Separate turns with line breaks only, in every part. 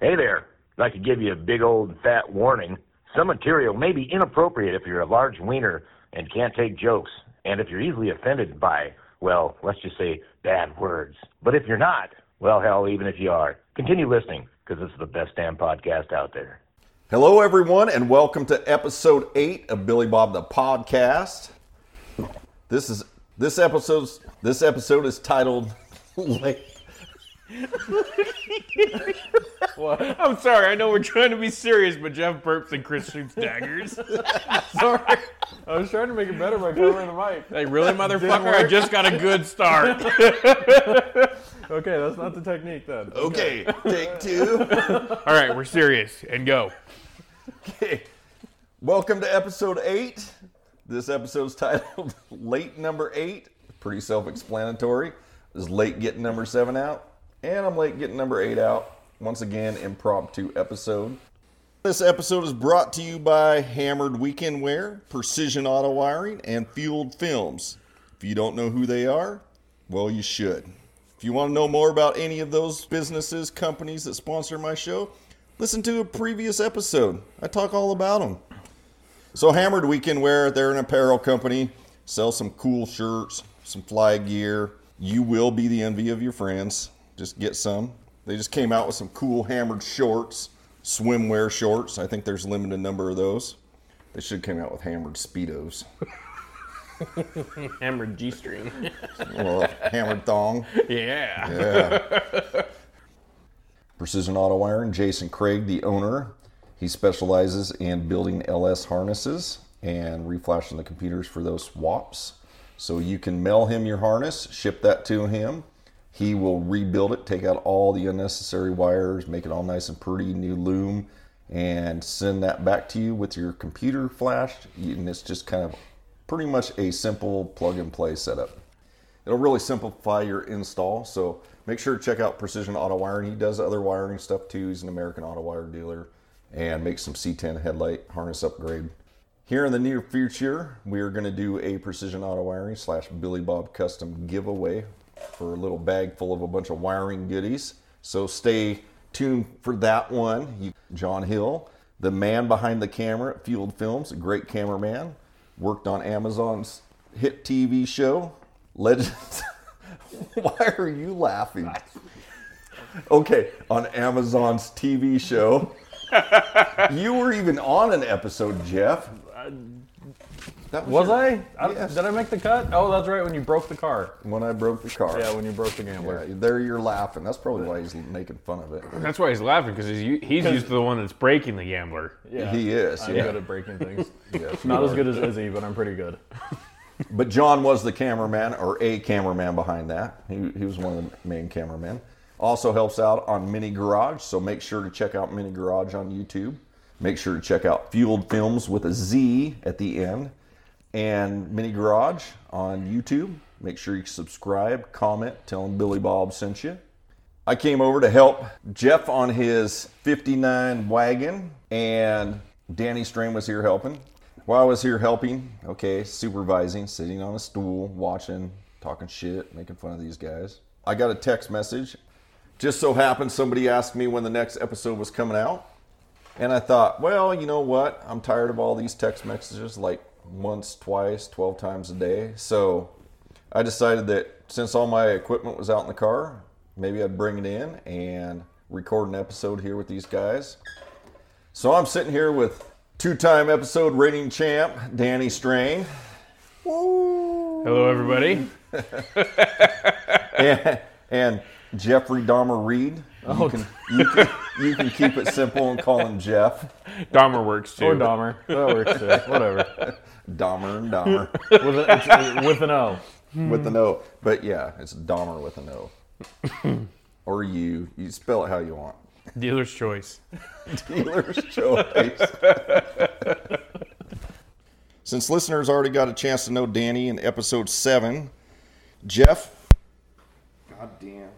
Hey there. I'd like to give you a big old fat warning. Some material may be inappropriate if you're a large wiener and can't take jokes, and if you're easily offended by, well, let's just say bad words. But if you're not, well, hell, even if you are, continue listening because this is the best damn podcast out there.
Hello, everyone, and welcome to episode eight of Billy Bob the podcast. This is this episode's this episode is titled "Late."
I'm sorry. I know we're trying to be serious, but Jeff burps and Chris shoots daggers.
Sorry. I was trying to make it better by covering the mic.
Like, really, motherfucker? I just got a good start.
Okay, that's not the technique then.
Okay, take two.
All right, we're serious and go.
Okay. Welcome to episode eight. This episode's titled "Late Number Eight." Pretty self-explanatory. Is late getting number seven out, and I'm late getting number eight out. Once again, impromptu episode. This episode is brought to you by Hammered Weekend Wear, Precision Auto Wiring, and Fueled Films. If you don't know who they are, well, you should. If you want to know more about any of those businesses, companies that sponsor my show, listen to a previous episode. I talk all about them. So, Hammered Weekend Wear, they're an apparel company, sell some cool shirts, some fly gear. You will be the envy of your friends. Just get some. They just came out with some cool hammered shorts, swimwear shorts. I think there's a limited number of those. They should come out with hammered speedos
Hammered G string.
or hammered thong.
Yeah.
Yeah. Precision Auto Wiring, Jason Craig, the owner. He specializes in building LS harnesses and reflashing the computers for those swaps. So you can mail him your harness, ship that to him. He will rebuild it, take out all the unnecessary wires, make it all nice and pretty, new loom, and send that back to you with your computer flashed. And it's just kind of pretty much a simple plug and play setup. It'll really simplify your install. So make sure to check out Precision Auto Wiring. He does other wiring stuff too. He's an American Auto Wire dealer and makes some C10 headlight harness upgrade. Here in the near future, we are going to do a Precision Auto Wiring slash Billy Bob custom giveaway for a little bag full of a bunch of wiring goodies. So stay tuned for that one. You- John Hill, the man behind the camera at Fueled Films, a great cameraman, worked on Amazon's hit TV show Legends. Why are you laughing? Okay, on Amazon's TV show. you were even on an episode, Jeff. Uh, That
Was
your-
I? I
Yes.
Did I make the cut? Oh, that's right, when you broke the car.
When I broke the car.
Yeah, when you broke the gambler.
Yeah, there you're laughing. That's probably why he's making fun of it.
That's why he's laughing because he's, he's used to the one that's breaking the gambler.
Yeah.
He is,
I'm
yeah.
good at breaking things.
Yes,
Not
you
as good as Izzy, but I'm pretty good.
But John was the cameraman, or a cameraman behind that. He, he was one of the main cameramen. Also helps out on Mini Garage, so make sure to check out Mini Garage on YouTube. Make sure to check out Fueled Films with a Z at the end, and Mini Garage on YouTube. Make sure you subscribe, comment, tell him Billy Bob sent you. I came over to help Jeff on his 59 wagon, and Danny Strain was here helping. While I was here helping, okay, supervising, sitting on a stool, watching, talking shit, making fun of these guys, I got a text message. Just so happened somebody asked me when the next episode was coming out. And I thought, well, you know what? I'm tired of all these text messages like once, twice, 12 times a day. So I decided that since all my equipment was out in the car, maybe I'd bring it in and record an episode here with these guys. So I'm sitting here with two time episode rating champ, Danny Strain. Woo.
Hello, everybody.
and, and Jeffrey Dahmer Reed. You, oh. can, you, can, you can keep it simple and call him Jeff.
Dahmer works too.
Or Dahmer. That works too. Whatever.
Dahmer and Dahmer
With, a, it's, with an O.
with an O. But yeah, it's Dahmer with an O. or you. You spell it how you want.
Dealer's choice.
Dealer's choice. Since listeners already got a chance to know Danny in episode seven, Jeff, goddamn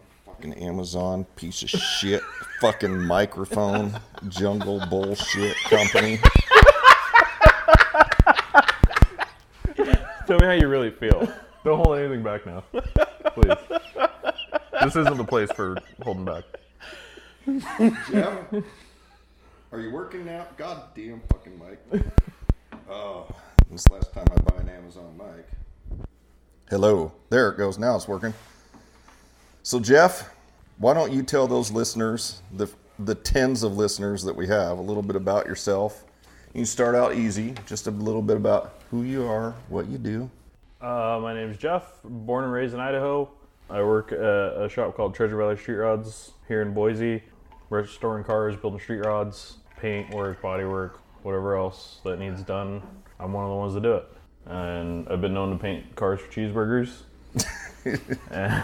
fucking Amazon piece of shit, fucking microphone, jungle bullshit company.
Tell me how you really feel. Don't hold anything back now. Please. This isn't the place for holding back.
Jeff, are you working now? God damn fucking mic. Oh, this last time I buy an Amazon mic. Hello. There it goes. Now it's working. So, Jeff, why don't you tell those listeners, the, the tens of listeners that we have, a little bit about yourself? You can start out easy, just a little bit about who you are, what you do.
Uh, my is Jeff, born and raised in Idaho. I work at a shop called Treasure Valley Street Rods here in Boise, restoring cars, building street rods, paint work, body work, whatever else that needs done. I'm one of the ones that do it. And I've been known to paint cars for cheeseburgers.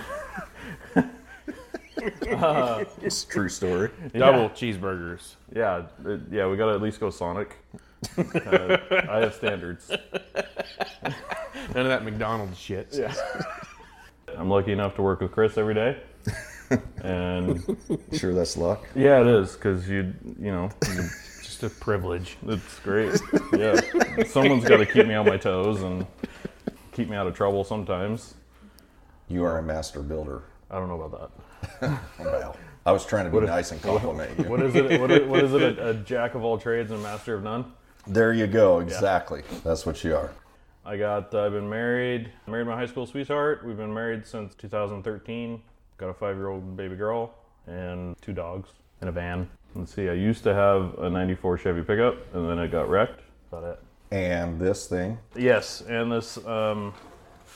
It's a true story.
Double
cheeseburgers.
Yeah, it- yeah, we gotta at least go Sonic. Uh, I have standards.
None of that McDonald's shit.
Yeah. I'm lucky enough to work with Chris every day. And
Sure, that's luck.
yeah, it is because you, you know,
Just a privilege.
it's great. Yeah, someone's got to keep me on my toes and keep me out of trouble sometimes.
You are a master builder.
I don't know about that.
Well, I was trying to be nice and compliment you.
What is it? What is, what is it? A, a jack of all trades and a master of none.
There you go. Exactly. That's what you are.
I got. I've been married. Married my high school sweetheart. We've been married since 2013. Got a five-year-old baby girl and two dogs and a van. Let's see. I used to have a '94 Chevy pickup, and then it got wrecked. About it.
And this thing,
Yes, and this um,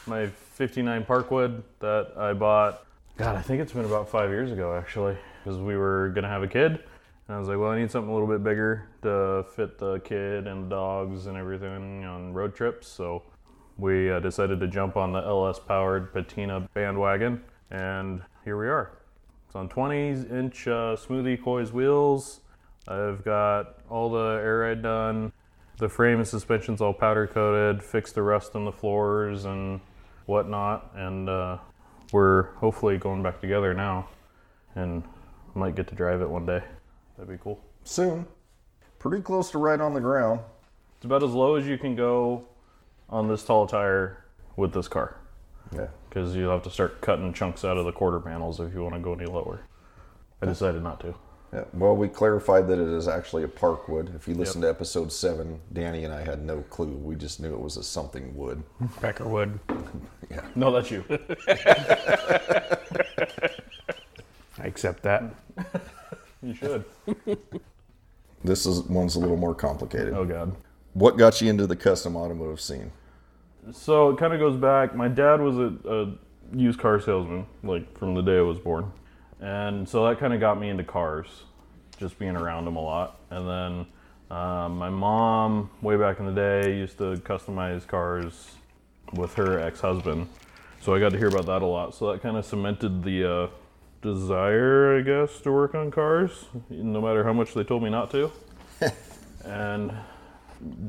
my '59 Parkwood that I bought. God, I think it's been about five years ago actually, because we were gonna have a kid. And I was like, well, I need something a little bit bigger to fit the kid and the dogs and everything on road trips. So we uh, decided to jump on the LS powered patina bandwagon, and here we are. It's on 20 inch uh, smoothie coils wheels. I've got all the air ride done. The frame and suspension's all powder coated. Fixed the rust on the floors and whatnot, and uh, we're hopefully going back together now, and might get to drive it one day. That'd be cool.
soon, pretty close to right on the ground.
It's about as low as you can go on this tall tire with this car,
Yeah.
because you'll have to start cutting chunks out of the quarter panels if you want to go any lower. I decided not to.
Yeah. Well, we clarified that it is actually a Parkwood. If you listen to episode seven, Danny and I had no clue. We just knew it was a something wood.
Peckerwood.
No, that's you.
I accept that.
You should.
This is one's a little more complicated.
Oh God.
What got you into the custom automotive scene?
So it kind of goes back. My dad was a, a used car salesman, like from the day I was born, and so that kind of got me into cars, just being around them a lot. And then um, my mom, way back in the day, used to customize cars with her ex-husband, so I got to hear about that a lot. So that kind of cemented the uh, desire, I guess, to work on cars, no matter how much they told me not to. and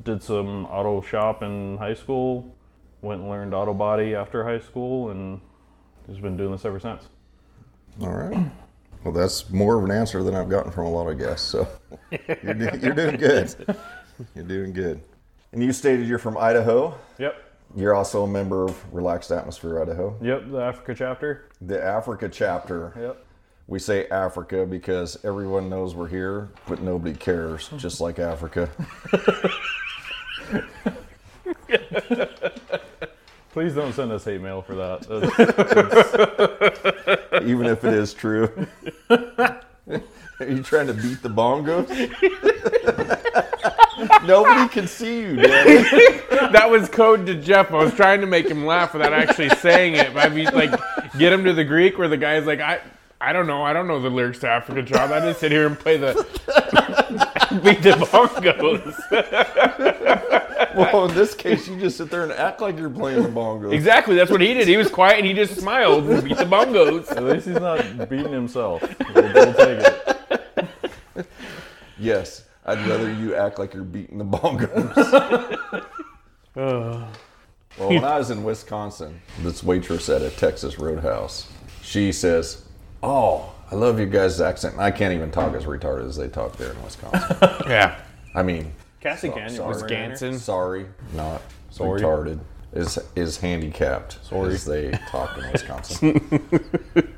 did some auto shop in high school went and learned auto body after high school and just been doing this ever since
All right. Well, that's more of an answer than I've gotten from a lot of guests. So you're, do- you're doing good. You're doing good. And you stated you're from Idaho.
yep
You're also a member of Relaxed Atmosphere Idaho,
yep the africa chapter
the Africa chapter.
yep
We say Africa because everyone knows we're here, but nobody cares, just like Africa.
please don't send us hate mail for that
Even if it is true. Are you trying to beat the bongos? Nobody can see you, Danny.
That was code to Jeff. I was trying to make him laugh without actually saying it. But I mean, like, get him to the Greek where the guy's like, I, I don't know. I don't know the lyrics to Africa Child. I just sit here and play the beat the bongos.
Well, in this case, you just sit there and act like you're playing the bongos.
exactly. That's what he did. He was quiet and he just smiled and beat the bongos.
at least he's not beating himself we'll, we'll take it
Yes, I'd rather you act like you're beating the bongos. well, when I was in Wisconsin, this waitress at a Texas Roadhouse, she says, "Oh, I love your guys' accent." I can't even talk as retarded as they talk there in Wisconsin.
Yeah.
I mean,
cassie
So-
canyon
sorry.
Wisconsin.
sorry, not
Sorry.
retarded. Is is handicapped
Sorry.
as they talk in Wisconsin.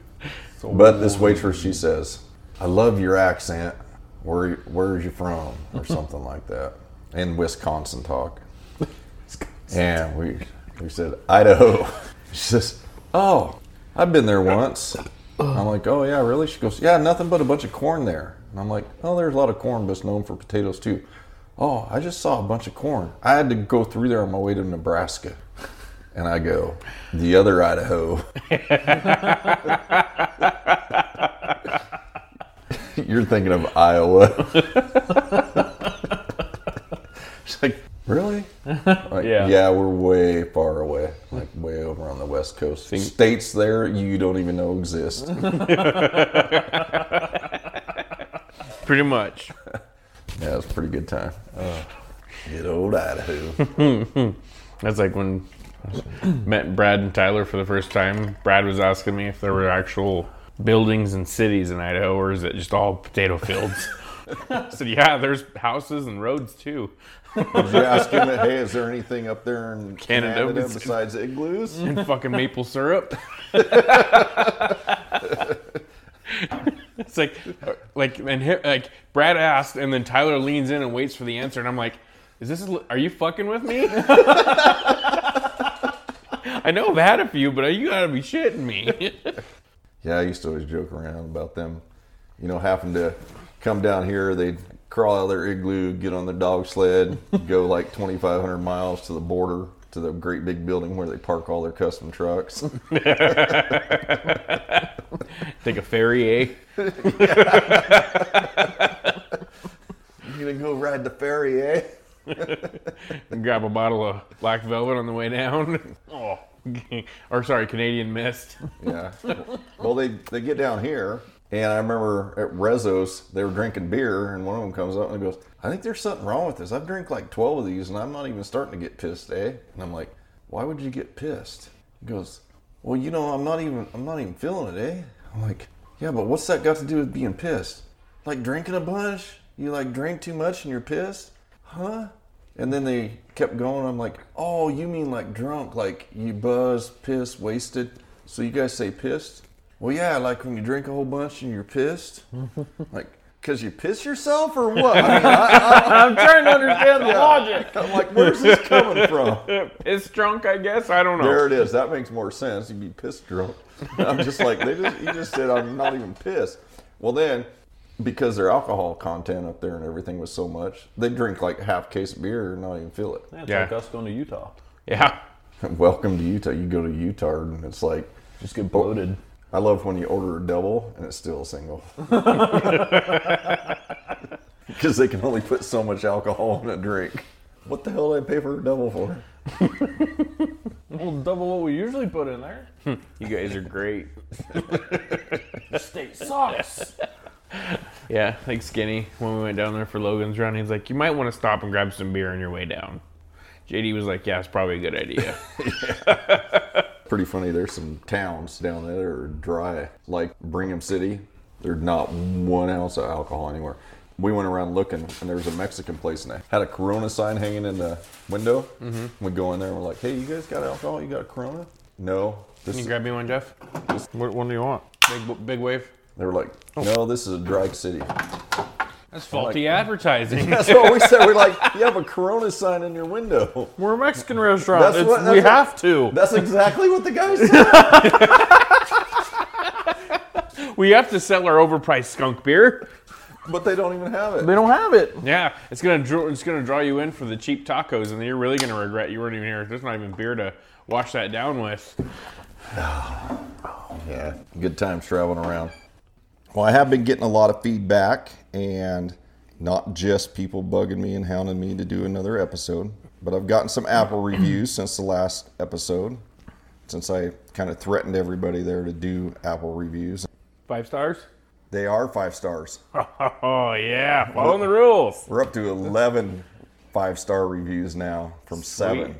but this waitress, she says, I love your accent. Where where's you from? Or something like that. In Wisconsin talk. And we we said Idaho. She says, "Oh, I've been there once." I'm like, "Oh yeah, really?" She goes, "Yeah, nothing but a bunch of corn there." And I'm like, "Oh, there's a lot of corn, but it's known for potatoes too." Oh, I just saw a bunch of corn. I had to go through there on my way to Nebraska. And I go, the other Idaho. You're thinking of Iowa. She's like, really? Like,
Yeah.
yeah. we're way far away, like way over on the west coast. States there you don't even know exist.
Pretty much.
Yeah, it's a pretty good time. Good old Idaho.
That's like when I met Brad and Tyler for the first time. Brad was asking me if there were actual buildings and cities in Idaho, or is it just all potato fields? I said, yeah, there's houses and roads too.
Did you ask him, hey, is there anything up there in
Canada
Canada,
bes-
besides igloos?
And fucking maple syrup. it's like, like, and hi- like Brad asked, and then Tyler leans in and waits for the answer, and I'm like, "Is this? Are you fucking with me?" I know I've had a few, but you gotta be shitting me.
Yeah, I used to always joke around about them, you know, having to come down here. They'd crawl out of their igloo, get on their dog sled, go like 2,500 miles to the border to the great big building where they park all their custom trucks.
Take a ferry, eh?
you gonna go ride the ferry, eh?
And grab a bottle of black velvet on the way down. oh, or sorry, Canadian Mist.
Yeah. Well, they they get down here, and I remember at Rezos they were drinking beer, and one of them comes up and goes, "I think there's something wrong with this. I've drank like 12 of these, and I'm not even starting to get pissed, eh?" And I'm like, "Why would you get pissed?" He goes, "Well, you know, I'm not even I'm not even feeling it, eh?" I'm like, "Yeah, but what's that got to do with being pissed? Like drinking a bunch? You like drink too much and you're pissed, huh?" And then they kept going. I'm like, oh, you mean like drunk, like you buzz, pissed, wasted. So you guys say pissed? Well, yeah, like when you drink a whole bunch and you're pissed. like, because you piss yourself or what? I mean, I,
I'm trying to understand the logic.
I'm like, where's this coming from?
It's drunk, I guess. I don't know.
There it is. That makes more sense. You'd be pissed drunk. I'm just like, they just, you just said I'm not even pissed. Well, then, because their alcohol content up there and everything was so much, they drink like half case of beer and not even feel it.
That's
Yeah.
like us going to Utah.
Yeah.
Welcome to Utah. You go to Utah and it's like,
Just get bloated.
I love when you order a double and it's still a single. Because they can only put so much alcohol in a drink. What the hell did I pay for a double for?
Well, double what we usually put in there.
You guys are great.
State sucks.
Yeah, like Skinny, when we went down there for Logan's run, he's like, you might want to stop and grab some beer on your way down. JD was like, yeah, it's probably a good idea.
Pretty funny. There's some towns down there that are dry, like Brigham City. There's not one ounce of alcohol anywhere. We went around looking, and there was a Mexican place, and they had a Corona sign hanging in the window. Mm-hmm. We go in there, and we're like, "Hey, you guys got alcohol? You got a Corona?" No. This
Can you
is-
grab me one, Jeff?
What one do you want?
Big, big wave.
they were like, "No, this is a dry city."
That's faulty advertising.
That's what we said. We're like, "You have a Corona sign in your window."
We're a Mexican restaurant.
That's
It's-
what- that's
we
what-
have to.
That's exactly what the guy said.
we have to sell our overpriced skunk beer.
but they don't even have it.
They don't have it.
Yeah, it's gonna draw, it's gonna draw you in for the cheap tacos, and then you're really gonna regret you weren't even here. There's not even beer to wash that down with.
Oh, yeah, good times traveling around. Well, I have been getting a lot of feedback, and not just people bugging me and hounding me to do another episode, but I've gotten some Apple reviews since the last episode, since I kind of threatened everybody there to do Apple reviews.
Five stars.
They are five stars.
Oh yeah, following the rules.
We're up to 11 five star reviews now from seven.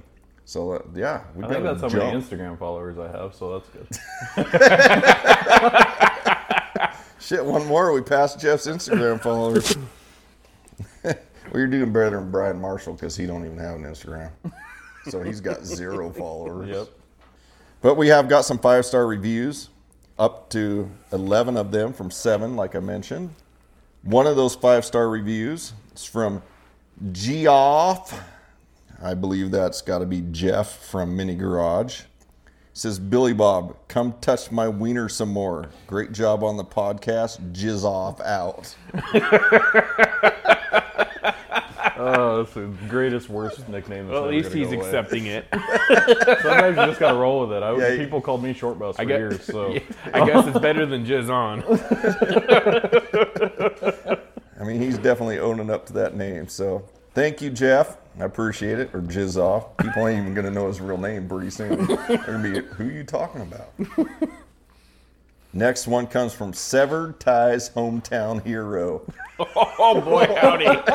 So, uh, yeah, we've
I
got
think that's how many. Instagram followers I have, so that's good.
Shit, one more. We passed Jeff's Instagram followers. well, you're doing better than Brian Marshall because he don't even have an Instagram. So he's got zero followers.
Yep.
But we have got some five star reviews. up to 11 of them from seven, like I mentioned. One of those five star reviews is from Geoff. I believe that's got to be Jeff from Mini Garage. Says Billy Bob, come touch my wiener some more. Great job on the podcast. Jizz off out.
Oh, that's the greatest, worst nickname. That's
Well, at least he's accepting it.
Sometimes you just gotta roll with it. I,
Yeah,
people called me short bus for
I guess,
years, so
I guess it's better than jizz on.
I mean, he's definitely owning up to that name. So thank you, Jeff. I appreciate it. Or Jizz off. People ain't even going to know his real name pretty soon. They're going to be, who are you talking about? Next one comes from Severed Ties Hometown Hero.
Oh boy, howdy!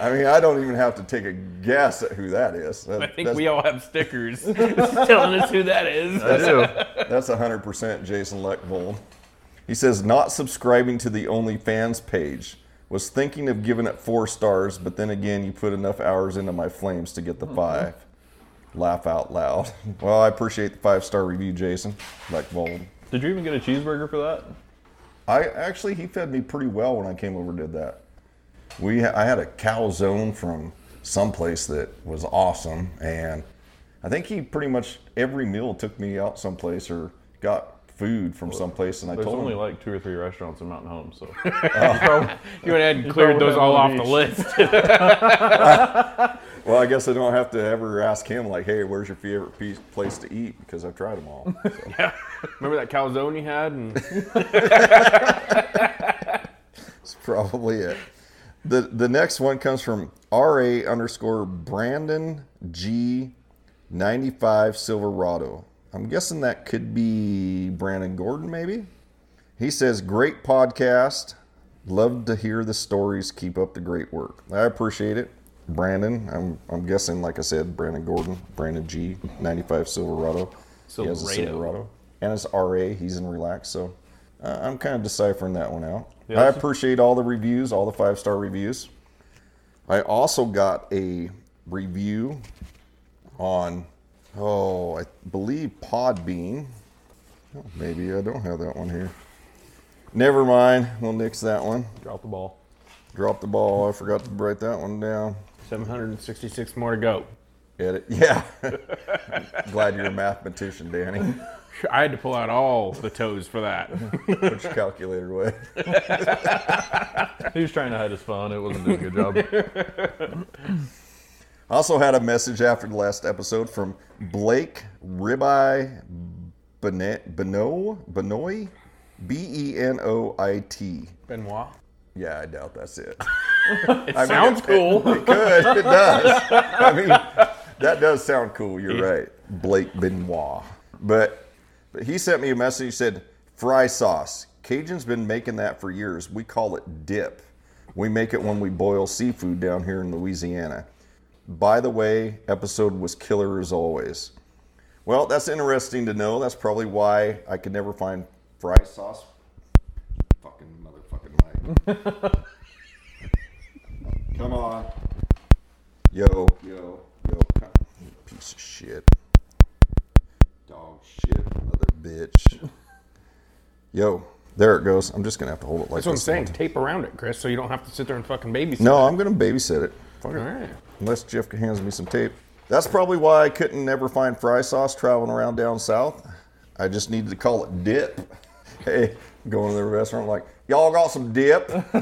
I mean, I don't even have to take a guess at who that is. That-
I think
that's,
we all have stickers telling us who that is.
I do.
That's 100% Jason Leckvold. He says, not subscribing to the OnlyFans page. Was thinking of giving it four stars, but then again, you put enough hours into my flames to get the mm-hmm. five. Laugh out loud. Well, I appreciate the five star review, Jason Leckvold.
Did you even get a cheeseburger for that?
I actually, he fed me pretty well when I came over and did that. We, I had a calzone from someplace that was awesome, and I think he pretty much every meal took me out someplace or got food from someplace, and I
There's
told
only
him,
like two or three restaurants in Mountain Home, so
You went ahead and cleared those all
have
off the list.
well, I guess I don't have to ever ask him like, hey, where's your favorite piece, place to eat? Because I've tried them all. So.
Remember that calzone you had? And
That's probably it. The the next one comes from RA underscore Brandon G ninety five Silverado. I'm guessing that could be Brandon Gordon, maybe. He says, Great podcast. Love to hear the stories. Keep up the great work. I appreciate it. Brandon, I'm I'm guessing, like I said, Brandon Gordon, Brandon G, 95 Silverado. He has a
Silverado.
Silverado. And it's RA, he's in relax. So uh, I'm kind of deciphering that one out.
Yeah,
I appreciate all the reviews, all the five star reviews. I also got a review on, oh, I believe Podbean. Oh, maybe I don't have that one here. Never mind. We'll nix that one.
drop the ball.
Drop the ball. I forgot to write that one down.
766 more to go.
Edit. Yeah. Glad you're a mathematician, Danny.
I had to pull out all the toes for that.
Put your calculator away.
He was trying to hide his phone. It wasn't doing a good job.
I also had a message after the last episode from Blake Ribeye Benoit, Benoit, B E N O I T.
Benoit.
Yeah, I doubt that's it.
It
I mean,
sounds
it-
cool.
It could. It does. I mean, that does sound cool. You're right. Blake Benoit. But, but he sent me a message. He said, fry sauce. Cajun's been making that for years. We call it dip. We make it when we boil seafood down here in Louisiana. By the way, episode was killer as always. Well, that's interesting to know. That's probably why I could never find fry sauce. Fucking motherfucking mic. Come on. Yo, yo, yo. Piece of shit. Dog shit, mother bitch. Yo, there it goes. I'm just gonna have to hold it like this.
That's what I'm
this.
saying. Tape around it, Chris, so you don't have to sit there and fucking babysit.
No, I'm gonna babysit it. Fuck it.
All right.
Unless Jeff hands me some tape. That's probably why I couldn't never find fry sauce traveling around down south. I just needed to call it dip. Hey, going to the restaurant like, y'all got some dip?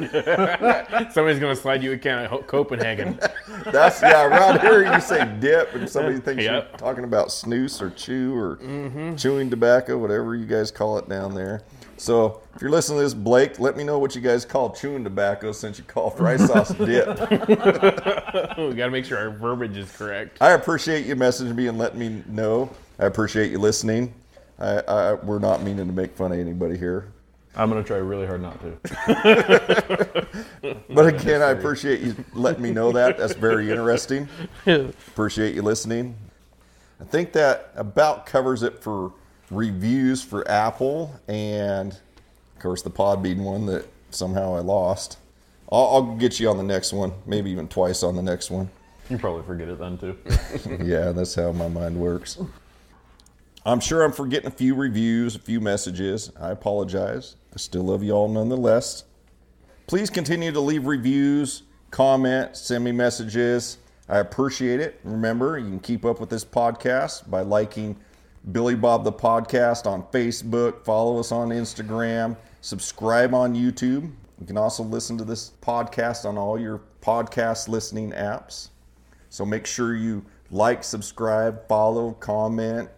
Somebody's gonna slide you a can of Copenhagen.
That's yeah. right here you say dip, and somebody thinks
Yep.
you're talking about snoose or chew or mm-hmm. chewing tobacco, whatever you guys call it down there. So if you're listening to this, Blake, let me know what you guys call chewing tobacco since you call fry sauce dip.
we gotta make sure our verbiage is correct.
I appreciate you messaging me and letting me know. I appreciate you listening. I, I, we're not meaning to make fun of anybody here.
I'm gonna try really hard not to.
But again, I appreciate you letting me know that. That's very interesting. Appreciate you listening. I think that about covers it for reviews for Apple and, of course, the Podbean one that somehow I lost. I'll, I'll get you on the next one, maybe even twice on the next one.
You probably forget it then too.
yeah, that's how my mind works. I'm sure I'm forgetting a few reviews, a few messages. I apologize. I still love you all nonetheless. Please continue to leave reviews, comment, send me messages. I appreciate it. Remember, you can keep up with this podcast by liking Billy Bob the Podcast on Facebook, follow us on Instagram, subscribe on YouTube. You can also listen to this podcast on all your podcast listening apps. So make sure you like, subscribe, follow, comment.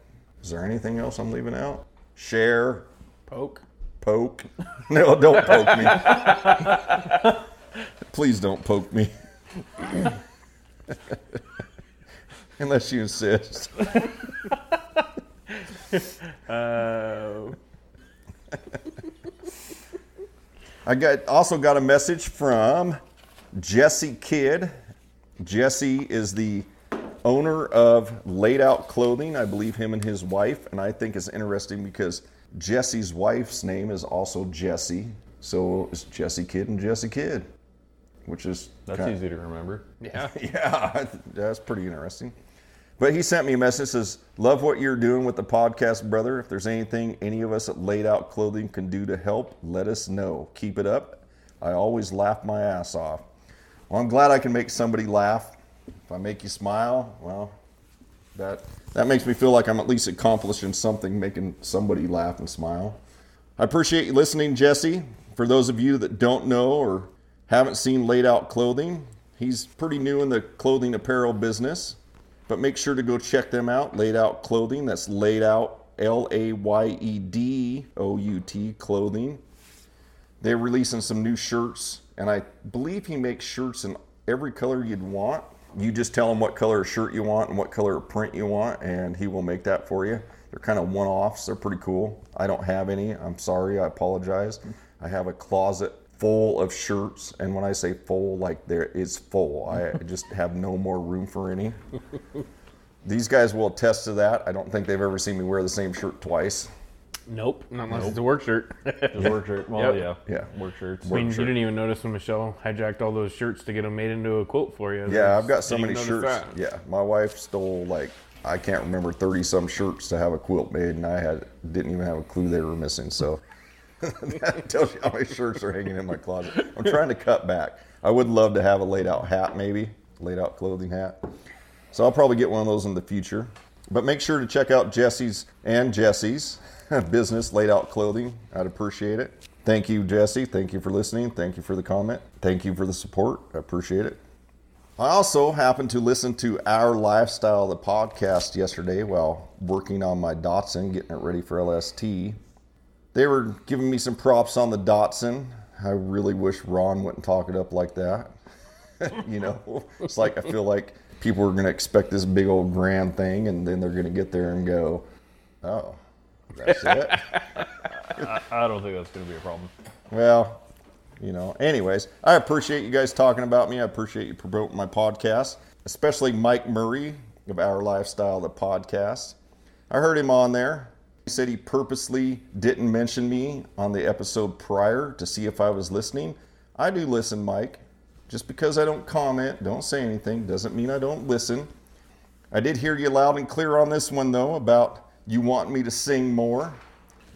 Is there anything else I'm leaving out? Share,
Poke.
poke. No, don't poke me. Please don't poke me. Unless you insist.
Uh,
I got also got a message from Jesse Kidd. Jesse is the owner of Layed Out Clothing. I believe him and his wife, and I think it's interesting because Jesse's wife's name is also Jesse. So it's Jesse Kidd and Jesse Kidd, which is
That's
kind-
easy to remember.
yeah.
Yeah, that's pretty interesting. But he sent me a message says, "Love what you're doing with the podcast, brother. If there's anything any of us at Layed Out Clothing can do to help, let us know. Keep it up. I always laugh my ass off. Well, I'm glad I can make somebody laugh. If I make you smile, well, that that makes me feel like I'm at least accomplishing something, making somebody laugh and smile. I appreciate you listening, Jesse. For those of you that don't know or haven't seen Layed Out Clothing, he's pretty new in the clothing apparel business. But make sure to go check them out. Layed Out Clothing. That's layed out L A Y E D O U T clothing. They're releasing some new shirts, and I believe he makes shirts in every color you'd want. You just tell him what color shirt you want and what color print you want, and he will make that for you. They're kind of one offs, they're pretty cool. I don't have any. I'm sorry, I apologize. I have a closet full of shirts, and when I say full, like there is full. I just have no more room for any. These guys will attest to that. I don't think they've ever seen me wear the same shirt twice.
Nope. Not unless it's a work shirt.
Just work shirt. Well,
Yep.
yeah.
Yeah.
Work shirts.
I mean, you didn't even notice when Michelle hijacked all those shirts to get them made into a quilt for you.
Yeah, I've got so many shirts.
that.
Yeah, my wife stole like I can't remember thirty some shirts to have a quilt made, and I had didn't even have a clue they were missing. So that tells you how many shirts are hanging in my closet. I'm trying to cut back. I would love to have a layed out hat, maybe layed out clothing hat. So I'll probably get one of those in the future. But make sure to check out Jesse's and Jesse's business, Layed Out Clothing. I'd appreciate it. Thank you, Jesse. Thank you for listening. Thank you for the comment. Thank you for the support. I appreciate it. I also happened to listen to Our Lifestyle, the podcast, yesterday while working on my Datsun, getting it ready for LST. They were giving me some props on the Datsun. I really wish Ron wouldn't talk it up like that. you know, it's like I feel like people are going to expect this big old grand thing, and then they're going to get there and go, "Oh, that's it."
I don't think that's going to be a problem.
Well, you know, anyways, I appreciate you guys talking about me. I appreciate you promoting my podcast, especially Mike Murray of Our Lifestyle, the podcast. I heard him on there. Said he purposely didn't mention me on the episode prior to see if I was listening. I do listen, Mike. Just because I don't comment, don't say anything, doesn't mean I don't listen. I did hear you loud and clear on this one, though, about you want me to sing more,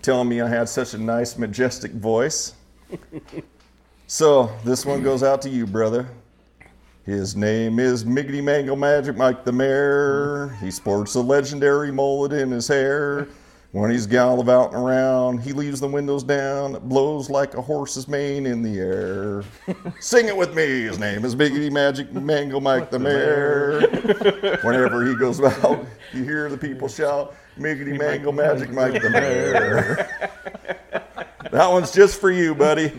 telling me I had such a nice, majestic voice. So this one goes out to you, brother. His name is Miggity Mango Magic Mike the Mayor. He sports a legendary mullet in his hair. When he's gallivanting around, he leaves the windows down. It blows like a horse's mane in the air. Sing it with me. His name is Miggity Magic Mango Mike the Mayor. Whenever he goes out, you hear the people shout, Miggity Mango Magic Mike the Mayor. that one's just for you, buddy.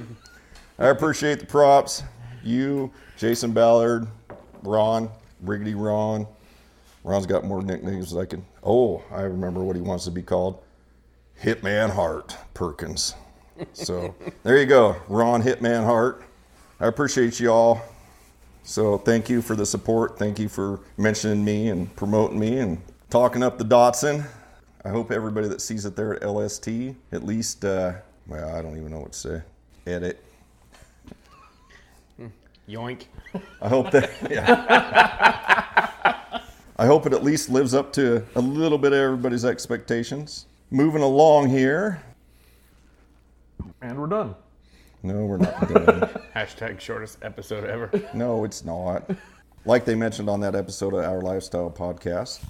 I appreciate the props. You, Jason Ballard, Ron, Riggedy Ron. Ron's got more nicknames than I can. Oh, I remember what he wants to be called. Hitman Hart Perkins. So there you go, Ron Hitman Hart. I appreciate you all. So thank you for the support. Thank you for mentioning me and promoting me and talking up the Datsun. I hope everybody that sees it there at LST at least, uh, well, I don't even know what to say. Edit.
Yoink.
I hope that. Yeah. I hope it at least lives up to a little bit of everybody's expectations. Moving along here.
And we're done.
No, we're not done.
Hashtag shortest episode ever.
No, it's not. Like they mentioned on that episode of Our Lifestyle podcast,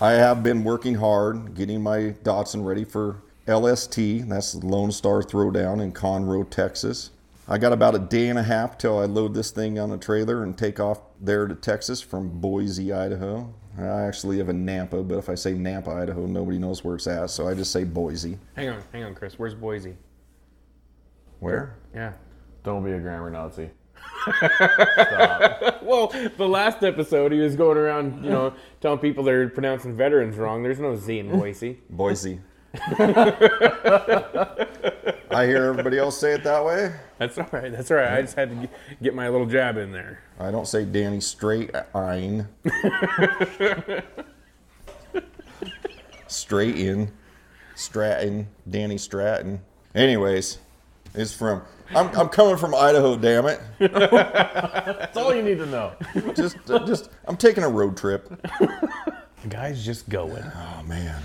I have been working hard getting my Datsun ready for LST. That's the Lone Star Throwdown in Conroe, Texas. I got about a day and a half till I load this thing on a trailer and take off there to Texas from Boise, Idaho. I actually live in Nampa, but if I say Nampa, Idaho, nobody knows where it's at, so I just say Boise.
Hang on, hang on, Chris. Where's Boise?
Where?
Yeah.
Don't be a grammar Nazi.
Well, the last episode, he was going around, you know, telling people they're pronouncing veterans wrong. There's no Z in Boise.
Boise. I hear everybody else say it that way.
That's all right. That's all right. I just had to get- get my little jab in there.
I don't say Danny straight ein. straight in. Stratton. Danny Stratton. Anyways, it's from I'm, I'm coming from Idaho, damn it.
That's all you need to know.
Just just I'm taking a road trip.
The guy's just going.
Oh man.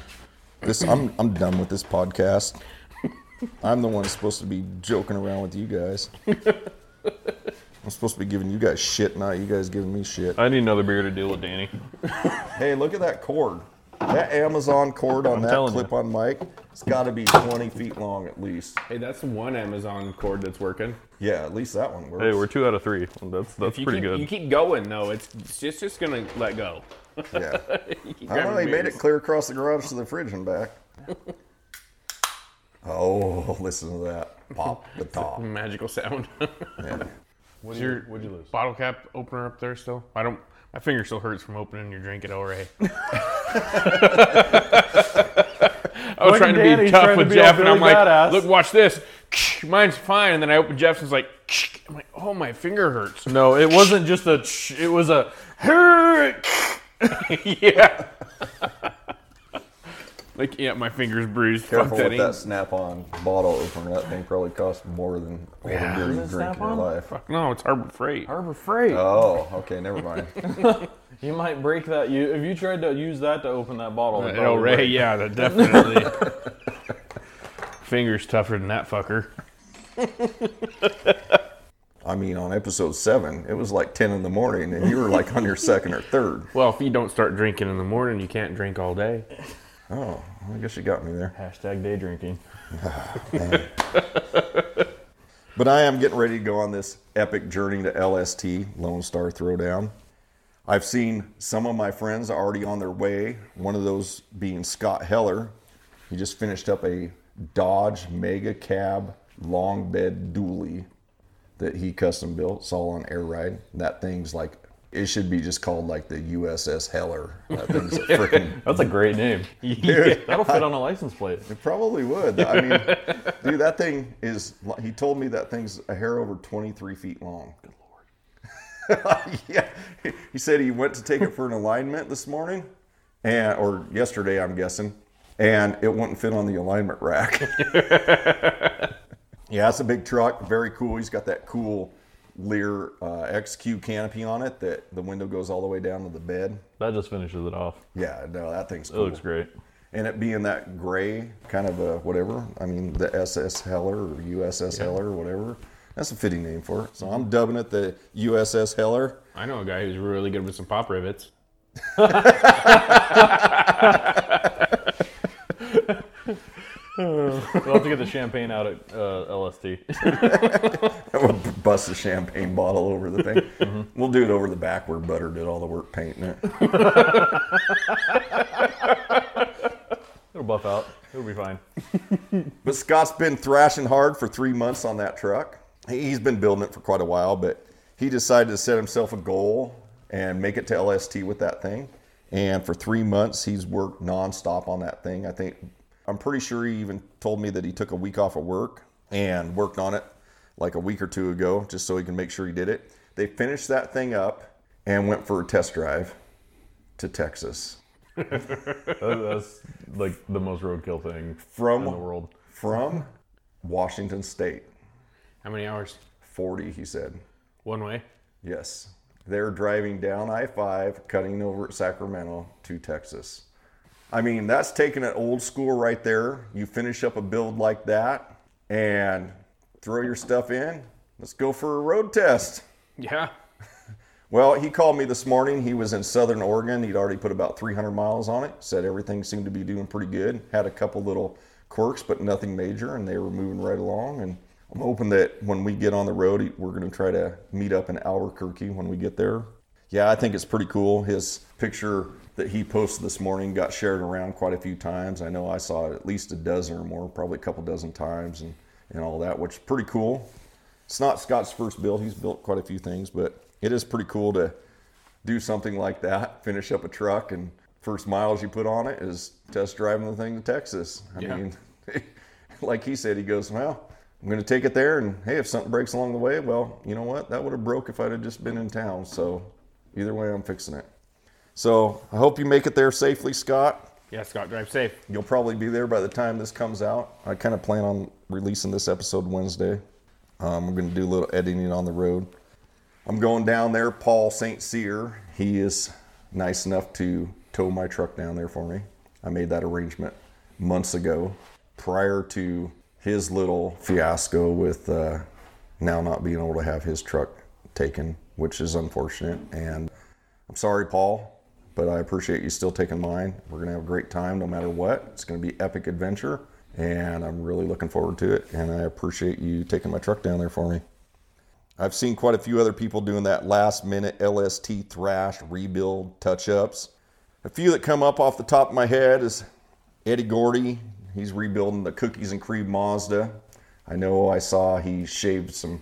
This I'm I'm done with this podcast. I'm the one supposed to be joking around with you guys. I'm supposed to be giving you guys shit, not you guys giving me shit.
I need another beer to deal with Danny.
Hey, look at that cord. That Amazon cord on that
telling you.
clip on mic, it's got to be 20 feet long at least.
Hey, that's one Amazon cord that's working.
Yeah, at least that one works.
Hey, we're two out of three. That's that's
If you
pretty
keep,
good.
You keep going though, it's it's just just gonna let go.
Yeah. I don't know,
grabbing
they made it clear across the garage to the fridge and back. Oh, listen to that. Pop the top.
Magical sound.
Yeah.
What'd
Is your
what'd you lose?
bottle cap opener up there still? I don't. My finger still hurts from opening your drink at El I was
Fucking
trying to
Danny's
be tough
trying to
with
be
Jeff, and I'm
Billy
like,
Badass.
"Look, watch this. Mine's fine." And then I open Jeff's, and it's like, I'm like, "Oh, my finger hurts."
No, it wasn't just a. It was a.
yeah. like, yeah, my finger's bruised. Fuck
Careful
that.
with that
ain't-
snap-on bottle opener. That thing probably costs more than all the beer you
Is it
drink in your
Snap-on?
life.
Fuck no, it's Harbor Freight.
Harbor Freight.
Oh, okay, never mind.
You might break that. You if you tried to use that to open that bottle. Uh, it'd
El
probably
Rey,
break.
yeah, that definitely. Finger's tougher than that fucker.
I mean, on episode seven, it was like 10 in the morning, and you were like on your second or third.
Well, if you don't start drinking in the morning, you can't drink all day.
Oh, I guess you got me there.
Hashtag day drinking.
But I am getting ready to go on this epic journey to LST, Lone Star Throwdown. I've seen some of my friends already on their way, one of those being Scott Heller. He just finished up a Dodge Mega Cab long bed dually that he custom built. It's all on air ride. That thing's like, it should be just called like the USS Heller. That thing's a freaking
That's a great name.
dude.
That'll fit on a license plate.
It probably would. I mean, dude, that thing is. He told me that thing's a hair over 23 feet long. Good lord. yeah. He said he went to take it for an alignment this morning, and or yesterday, I'm guessing, and it wouldn't fit on the alignment rack. Yeah, it's a big truck. Very cool. He's got that cool Leer uh, XQ canopy on it that the window goes all the way down to the bed.
That just finishes it off.
Yeah, no, that thing's
It looks great.
And it being that gray, kind of a whatever. I mean, the SS Heller or USS Heller or whatever. That's a fitting name for it. So I'm dubbing it the USS Heller.
I know a guy who's really good with some pop rivets.
We'll have to get the champagne out at uh, LST.
We'll bust a champagne bottle over the thing. We'll do it over the back where Butter did all the work painting it.
It'll buff out. It'll be fine.
But Scott's been thrashing hard for three months on that truck. He's been building it for quite a while, but he decided to set himself a goal and make it to LST with that thing. And for three months, he's worked nonstop on that thing. I think, I'm pretty sure he even told me that he took a week off of work and worked on it like a week or two ago, just so he can make sure he did it. They finished that thing up and went for a test drive to Texas.
That's like the most roadkill thing
From
in the world.
From Washington State.
How many hours?
40, he said.
One way.
Yes. they're driving down I 5, cutting over at Sacramento to Texas. I mean, that's taking it old school right there. You finish up a build like that and throw your stuff in. Let's go for a road test.
Yeah.
Well, he called me this morning. He was in Southern Oregon. He'd already put about 300 miles on it. Said everything seemed to be doing pretty good. Had a couple little quirks, but nothing major, and they were moving right along. And I'm hoping that when we get on the road, we're going to try to meet up in Albuquerque when we get there. Yeah, I think it's pretty cool. His picture that he posted this morning got shared around quite a few times. I know I saw it at least a dozen or more, probably a couple dozen times, and, and all that, which is pretty cool. It's not Scott's first build. He's built quite a few things, but it is pretty cool to do something like that, finish up a truck, and first miles you put on it is test driving the thing to Texas. I
Yeah.
mean, like he said, he goes, well, I'm going to take it there, and hey, if something breaks along the way, well, you know what? That would have broke if I'd have just been in town. So either way, I'm fixing it. So I hope you make it there safely, Scott.
Yeah, Scott, drive safe.
You'll probably be there by the time this comes out. I kind of plan on releasing this episode Wednesday. Um, I'm going to do a little editing on the road. I'm going down there. Paul St. Cyr, he is nice enough to tow my truck down there for me. I made that arrangement months ago prior to his little fiasco with uh, now not being able to have his truck taken, which is unfortunate. And I'm sorry, Paul, but I appreciate you still taking mine. We're going to have a great time no matter what. It's going to be epic adventure, and I'm really looking forward to it. And I appreciate you taking my truck down there for me. I've seen quite a few other people doing that last minute LST thrash rebuild touch ups. A few that come up off the top of my head is Eddie Gordy. He's rebuilding the cookies and cream Mazda. I know I saw he shaved some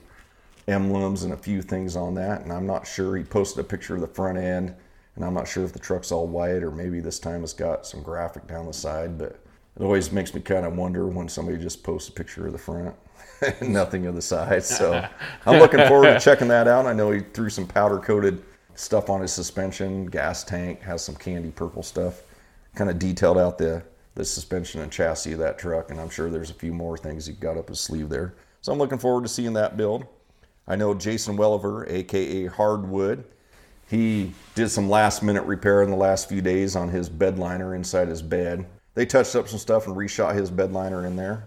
emblems and a few things on that, and I'm not sure. He posted a picture of the front end, and I'm not sure if the truck's all white or maybe this time it's got some graphic down the side, but it always makes me kind of wonder when somebody just posts a picture of the front and nothing of the side. So I'm looking forward to checking that out. I know he threw some powder coated stuff on his suspension, gas tank, has some candy purple stuff, kind of detailed out the the suspension and chassis of that truck, and I'm sure there's a few more things he got up his sleeve there. So I'm looking forward to seeing that build. I know Jason Welliver, aka Hardwood, he did some last minute repair in the last few days on his bed liner inside his bed. They touched up some stuff and reshot his bed liner in there.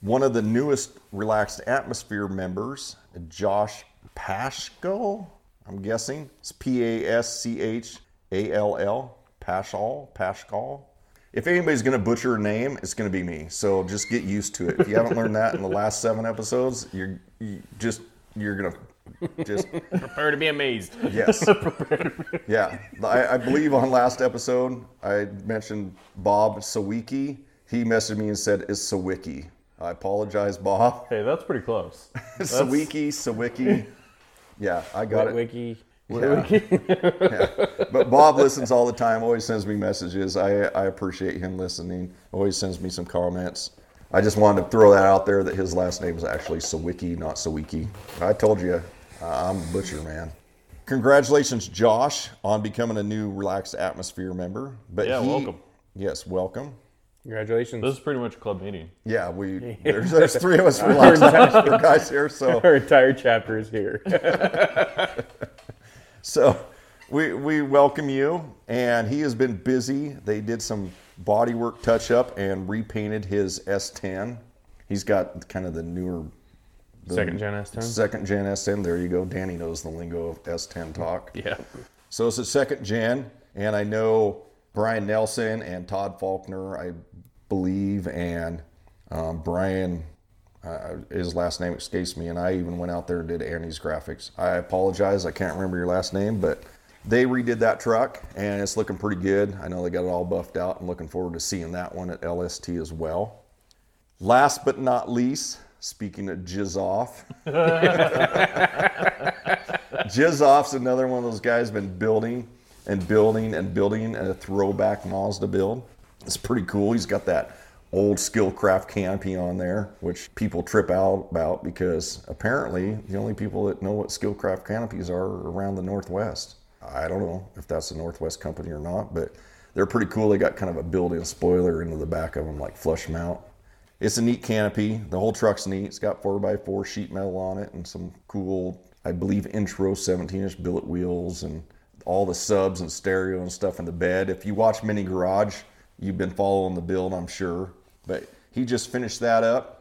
One of the newest Relaxed Atmosphere members, Josh Pashko, I'm guessing. It's P A S C H A L L, Pashal, Pashkal. If anybody's going to butcher a name, it's going to be me. So just get used to it. If you haven't learned that in the last seven episodes, you're you just you're going to just
Prepare to be amazed.
Yes. yeah. I, I believe on last episode I mentioned Bob Sawicki. He messaged me and said it's Sawicki. I apologize, Bob.
Hey, that's pretty close.
Sawicki, Sawicki. Yeah, I got it.
Wiki.
Yeah. Yeah. But Bob listens all the time, always sends me messages. I, I appreciate him listening, always sends me some comments. I just wanted to throw that out there that his last name is actually Sawicki, not Sawicki. I told you, uh, I'm a butcher, man. Congratulations, Josh, on becoming a new Relaxed Atmosphere member. But
Yeah,
he-
welcome.
Yes, welcome.
Congratulations.
This is pretty much a club meeting.
Yeah, we there's, there's three of us Relaxed Atmosphere guys here, so
Our entire chapter is here.
So we, we welcome you. And he has been busy. They did some bodywork touch up and repainted his S10. He's got kind of the newer the
Second gen S10.
Second gen S10. There you go. Danny knows the lingo of S10 talk.
Yeah.
So it's a second gen, and I know Brian Nelson and Todd Faulkner, I believe, and um, Brian, uh, his last name escapes me, and I even went out there and did Andy's graphics. I apologize, I can't remember your last name, but they redid that truck, and it's looking pretty good. I know they got it all buffed out, and looking forward to seeing that one at LST as well. Last but not least, speaking of jizz off, Jizz Off's another one of those guys been building and building and building a throwback Mazda build. It's pretty cool. He's got that old Skillcraft canopy on there, which people trip out about because apparently the only people that know what Skillcraft canopies are around the Northwest. I don't know if that's a Northwest company or not, but they're pretty cool. They got kind of a built-in spoiler into the back of them, like flush mount, it's a neat canopy. The whole truck's neat. It's got 4x4 sheet metal on it and some cool, I believe, intro 17 inch billet wheels and all the subs and stereo and stuff in the bed. If you watch Mini Garage, you've been following the build, I'm sure. But he just finished that up.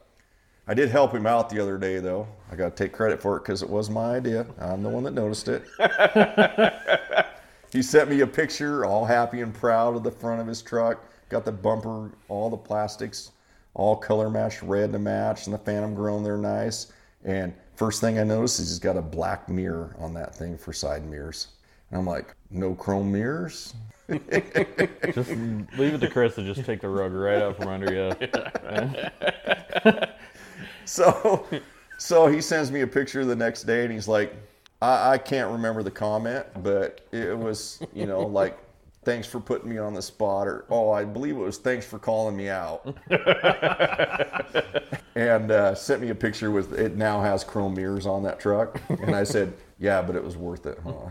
I did help him out the other day, though. I got to take credit for it because it was my idea. I'm the one that noticed it. he sent me a picture, all happy and proud of the front of his truck. Got the bumper, all the plastics, all color matched, red to match, and the Phantom grill in there nice. And first thing I noticed is he's got a black mirror on that thing for side mirrors. And I'm like, no chrome mirrors?
Just leave it to Chris to just take the rug right out from under you.
So, so he sends me a picture the next day, and he's like, I, I can't remember the comment, but it was, you know, like, thanks for putting me on the spot, or oh, I believe it was thanks for calling me out, and uh, sent me a picture with it now has chrome mirrors on that truck, and I said, yeah, but it was worth it, huh?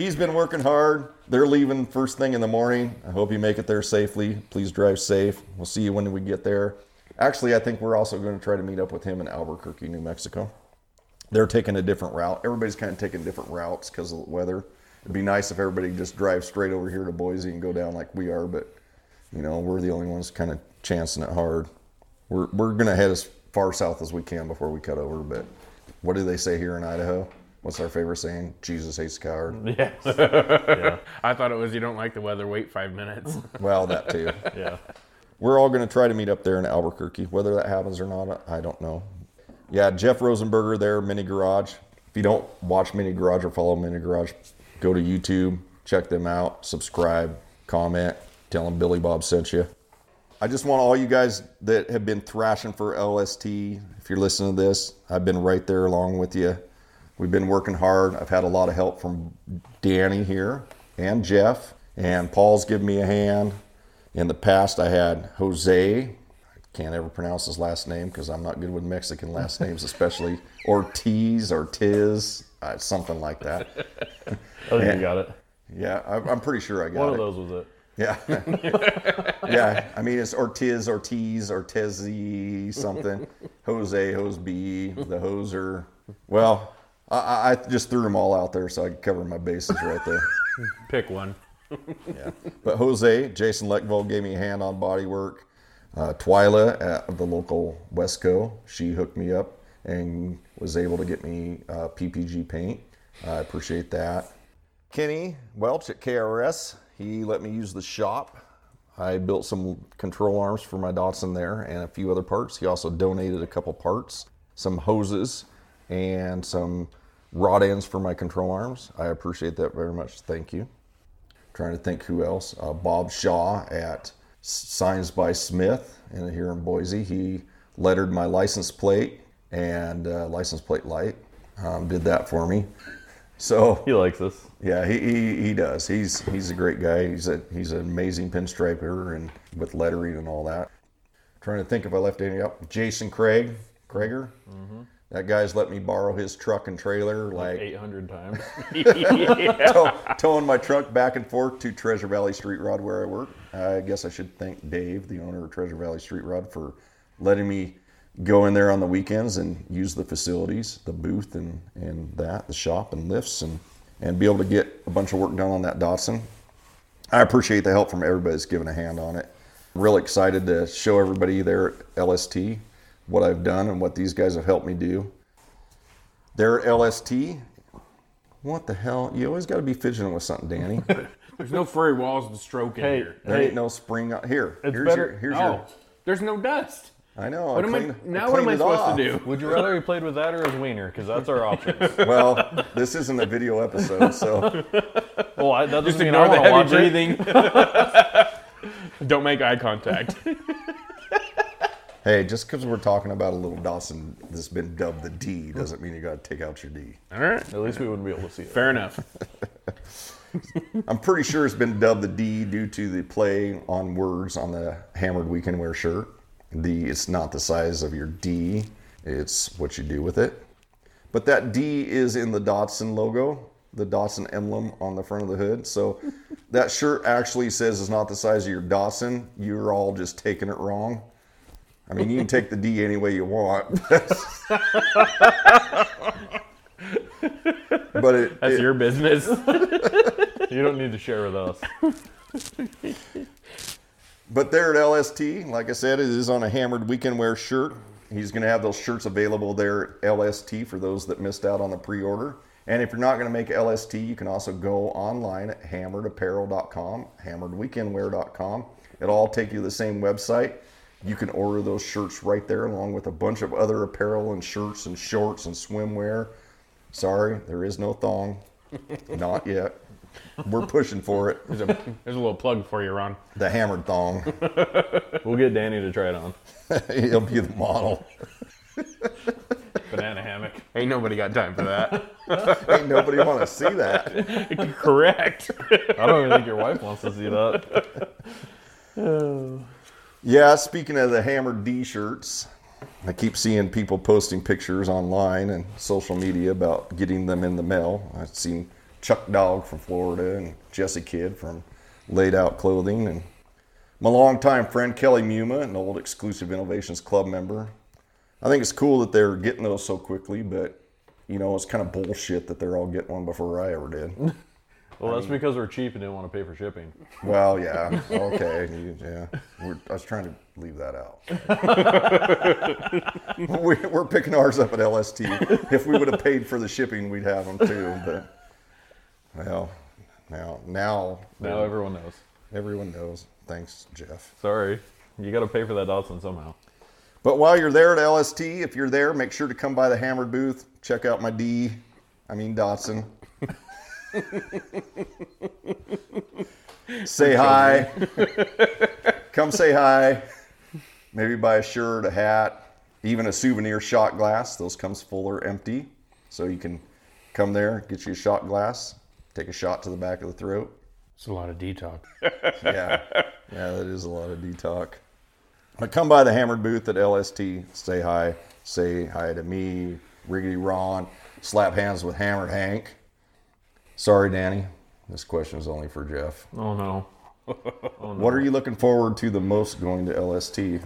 He's been working hard. They're leaving first thing in the morning. I hope you make it there safely. Please drive safe. We'll see you when we get there. Actually, I think we're also going to try to meet up with him in Albuquerque, New Mexico. They're taking a different route. Everybody's kind of taking different routes because of the weather. It'd be nice if everybody just drives straight over here to Boise and go down like we are, but you know, we're the only ones kind of chancing it hard. We're, we're going to head as far south as we can before we cut over, but what do they say here in Idaho? What's our favorite saying? Jesus hates a coward.
Yeah. yeah.
I thought it was you don't like the weather, wait five minutes.
Well, that too.
Yeah.
We're all going to try to meet up there in Albuquerque. Whether that happens or not, I don't know. Yeah, Jeff Rosenberger there, Mini Garage. If you don't watch Mini Garage or follow Mini Garage, go to YouTube, check them out, subscribe, comment, tell them Billy Bob sent you. I just want all you guys that have been thrashing for LST, if you're listening to this, I've been right there along with you. We've been working hard. I've had a lot of help from Danny here and Jeff, and Paul's given me a hand. In the past, I had Jose. I can't ever pronounce his last name because I'm not good with Mexican last names, especially Ortiz, Ortiz, uh, something like that.
I think you got it.
Yeah, I, I'm pretty sure I got it.
One of those was it.
Yeah. yeah. I mean, it's Ortiz, Ortiz, Ortezi, something. Jose, Hoseby, the hoser. Well, I- I, just threw them all out there so I could cover my bases right there.
Pick one.
Yeah. But Jose, Jason Leckville gave me a hand on body work. Uh, Twyla at the local Westco, she hooked me up and was able to get me uh, PPG paint. I appreciate that. Kenny Welch at KRS, he let me use the shop. I built some control arms for my Datsun there and a few other parts. He also donated a couple parts, some hoses, and some rod ends for my control arms. I appreciate that very much. Thank you. Trying to think who else. Uh, Bob Shaw at Signs by Smith in here in Boise. He lettered my license plate and uh, license plate light. Um, did that for me. So
He likes this.
yeah, he, he, he does. He's he's a great guy. He's a he's an amazing pinstriper and with lettering and all that. Trying to think if I left any up. Jason Craig, Krager. That guy's let me borrow his truck and trailer like
800 times.
tow, towing my truck back and forth to Treasure Valley Street Rod where I work. I guess I should thank Dave, the owner of Treasure Valley Street Rod, for letting me go in there on the weekends and use the facilities, the booth and, and that, the shop and lifts and, and be able to get a bunch of work done on that Datsun. I appreciate the help from everybody that's given a hand on it. Really excited to show everybody there at LST what I've done and what these guys have helped me do. There at LST, what the hell? You always got to be fidgeting with something, Danny.
There's no furry walls to stroke in
Hey,
here.
There
hey,
ain't no spring out here.
It's
here's
better-
Your, here's
Oh,
your.
there's no dust.
I know.
What
I
am I,
cleaned-
now what am I supposed
off.
to do?
would you rather he played with that or his wiener? Because that's our options.
Well, this isn't a video episode, so
Well, I, that
Just
doesn't mean I
ignore the
want to
heavy
watch it.
breathing. Don't make eye contact.
Hey, just because we're talking about a little Datsun that's been dubbed the D doesn't mean you got to take out your D.
All right.
At least we wouldn't be able to see it.
Fair enough.
I'm pretty sure it's been dubbed the D due to the play on words on the hammered weekend wear shirt. The it's not the size of your D, it's what you do with it. But that D is in the Datsun logo. the Datsun emblem on the front of the hood. So that shirt actually says it's not the size of your Datsun. You're all just taking it wrong. I mean, you can take the D any way you want. but it,
That's
it-
your business.
You don't need to share with us.
But there at LST, like I said, it is on a hammered weekend wear shirt. He's going to have those shirts available there at LST for those that missed out on the pre-order. And if you're not going to make LST, you can also go online at hammeredapparel.com, hammeredweekendwear.com. It'll all take you to the same website. You can order those shirts right there along with a bunch of other apparel and shirts and shorts and swimwear. Sorry, there is no thong. not yet. We're pushing for it.
There's a, there's a little plug for you, Ron.
The hammered thong.
We'll get Danny to try it on.
He'll be the model.
Banana hammock.
Ain't nobody got time for that.
Ain't nobody want to see that.
Correct.
I don't even think your wife wants to see that.
Yeah, speaking of the hammered D shirts, I keep seeing people posting pictures online and social media about getting them in the mail. I've seen Chuck Dog from Florida and Jesse Kidd from Layed Out Clothing and my longtime friend Kelly Muma, an old Exclusive Innovations Club member. I think it's cool that they're getting those so quickly, but you know, it's kind of bullshit that they're all getting one before I ever did.
Well, that's because we're cheap and didn't want to pay for shipping.
Well, yeah, okay, you- yeah. We're, I was trying to leave that out. we, we're picking ours up at LST. If we would have paid for the shipping, we'd have them too. But well, now now
Now everyone knows.
everyone knows. Thanks, Jeff.
Sorry. You got to pay for that Datsun somehow.
But while you're there at LST, if you're there, make sure to come by the Hammered booth. Check out my D. I mean Datsun. Say hi. come say hi. Maybe buy a shirt, a hat, even a souvenir shot glass. Those comes full or empty. So you can come there, get you a shot glass, take a shot to the back of the throat.
It's a lot of detox.
Yeah. Yeah, that is a lot of detox. But come by the Hammered booth at LST. Say hi. Say hi to me, Riggedy Ron. Slap hands with Hammered Hank. Sorry, Danny. This question is only for Jeff.
Oh, no.
What are you looking forward to the most going to LST?